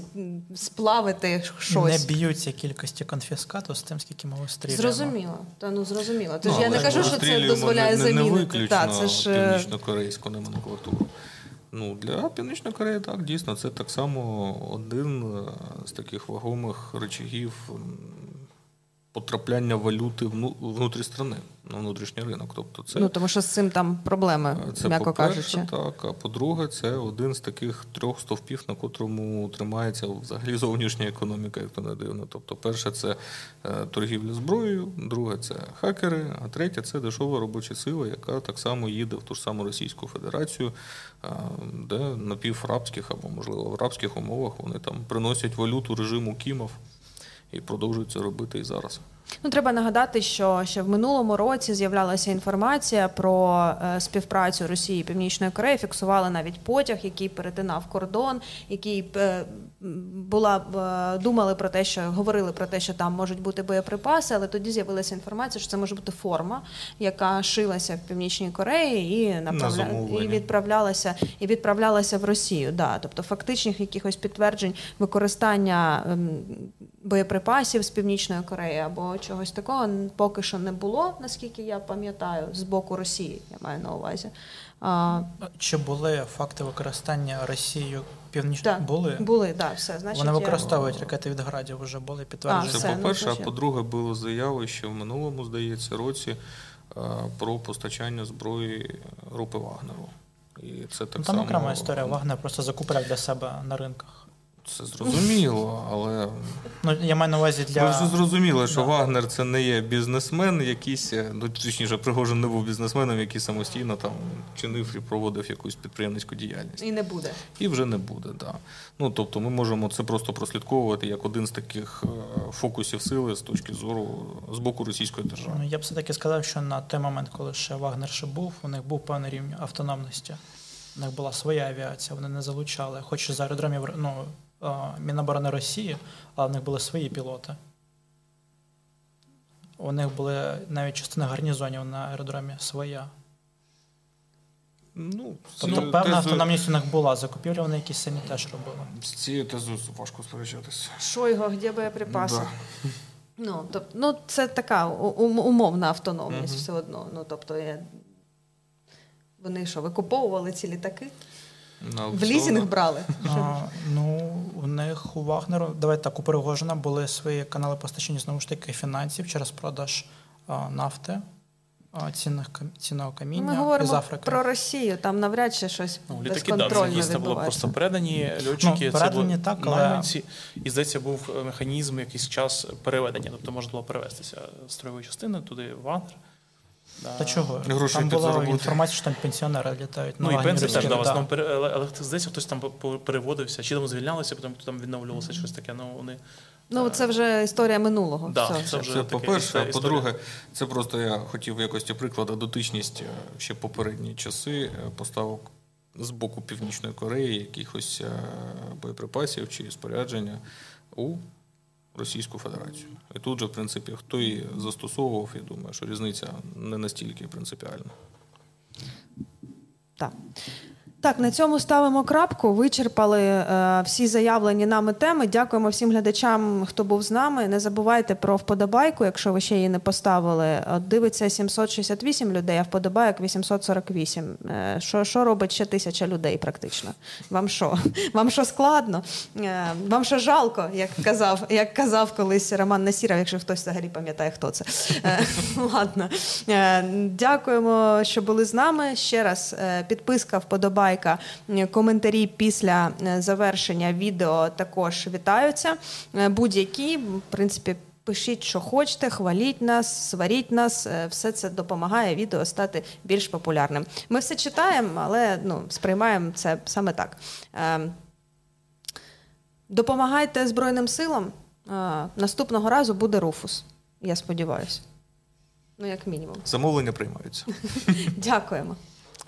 сплавити Не б'ються кількості конфіскату з тим, скільки ми вистрілюємо. Зрозуміло, та ну зрозуміло. Тож Ну, я не кажу, що це дозволяє не, не, не замінити. виключно Та, це ж е, північно-корейську номенклатуру. Ну, для Північної Кореї так, дійсно, це так само один е, з таких вагомих речагів потрапляння валюти вну- внутрі страни, на внутрішній ринок. Тобто це ну тому що з цим там проблеми, Це м'яко кажучи. так. А по-друге, це один з таких трьох стовпів, на котрому тримається взагалі зовнішня економіка, як то не дивно. Тобто, перше це е, торгівля зброєю, друге це хакери, а третє це дешева робоча сила, яка так само їде в ту ж саму Російську Федерацію, е, де напіврабських або, можливо, в рабських умовах вони там приносять валюту режиму Кімов і продовжують це робити і зараз. Ну, треба нагадати, що ще в минулому році з'являлася інформація про е, співпрацю Росії і Північної Кореї. Фіксували навіть потяг, який перетинав кордон, який е, була е, думали про те, що говорили про те, що там можуть бути боєприпаси, але тоді з'явилася інформація, що це може бути форма, яка шилася в Північній Кореї і направля... замовлення. і відправлялася і відправлялася в Росію. Да. Тобто фактичних якихось підтверджень використання ем, боєприпасів з Північної Кореї або чогось такого поки що не було, наскільки я пам'ятаю, з боку Росії, я маю на увазі. А, Чи були факти використання Росією північно? так, Були. були, да, все. Значить, Вони я- використовують ракети від градів, вже були підтверджені. Це ну, по-перше, а по-друге, було заяви ще в минулому, здається, році про постачання зброї групи Вагнеру. І це так Ну, там само окрема історія. Вагнер просто закупляв для себе на ринках. Це зрозуміло, але Ну, я маю на увазі для ми вже зрозуміли, що Да. Вагнер це не є бізнесмен, якийсь, е, ну точніше, Пригожин не був бізнесменом, який самостійно там чинив і проводив якусь підприємницьку діяльність. І не буде. І вже не буде, да. Ну тобто ми можемо це просто прослідковувати як один з таких е, фокусів сили з точки зору з боку російської держави. Ну, я б все-таки сказав, що на той момент, коли ще Вагнер ще був, у них був певний рівень автономності. У них була своя авіація, вони не залучали. Хоч з аеродромів ну, Міноборони Росії, але в них були свої пілоти. У них були навіть частина гарнізонів на аеродромі своя. Ну, Тобто певна тезою- автономність у них була. Закупівлі вони якісь самі теж робили. З цією тезою важко сперечатися. Шойго, де боєприпаси? Да. Ну, тобто, ну, це така умовна автономність Мгм. все одно. Ну, тобто, я... вони що, викуповували ці літаки? На В лізінг брали? А, ну, у них у Вагнеру, давайте так, у Пригожина були свої канали постачання знову ж таки фінансів через продаж а, нафти, цінних, цінного каміння Ми із говоримо Африки. про Росію, там навряд чи щось Ну, літаки, да, це дійсно було просто передані льотчики. Ну, це передані були так, але- найманці. І здається, був е, механізм якийсь час переведення. Тобто можна було перевестися з строєвої частини туди в Вагнер. Та чого? Грошей там була підзаробити. інформація, що там пенсіонери літають. Ну на і пенсії теж да, в да. основному але, але здається, хтось там переводився, чи там звільнялися, потім там відновлювалося щось таке. Ну вони Ну, це вже історія минулого. Да, Все. це вже Це по-перше, історія. а по-друге, це просто я хотів в якості прикладу дотичність е, ще попередні часи е, поставок з боку Північної Кореї якихось е, боєприпасів чи спорядження у Російську Федерацію. І тут же, в принципі, хто її застосовував, я думаю, що різниця не настільки принципіальна. Так. Так, на цьому ставимо крапку. Вичерпали е, всі заявлені нами теми. Дякуємо всім глядачам, хто був з нами. Не забувайте про вподобайку, якщо ви ще її не поставили. Дивиться 768 людей, а вподобайок 848. Е, що, що робить ще тисяча людей практично? Вам що? Вам що складно? Е, вам що жалко, як казав, як казав колись Роман Насіров, якщо хтось взагалі пам'ятає, хто це. Е, Ладно. Е, Дякуємо, що були з нами. Ще раз е, підписка, вподобайка, е, коментарі після е, завершення відео також вітаються. Е, Будь-які, в принципі. Пишіть, що хочете, хваліть нас, сваріть нас. е, Все це допомагає відео стати більш популярним. Ми все читаємо, але ну, сприймаємо це саме так. Допомагайте Збройним силам. Наступного разу буде Руфус. Я сподіваюся. Ну, як мінімум. Замовлення приймаються. Дякуємо.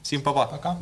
Всім па-па! Пока.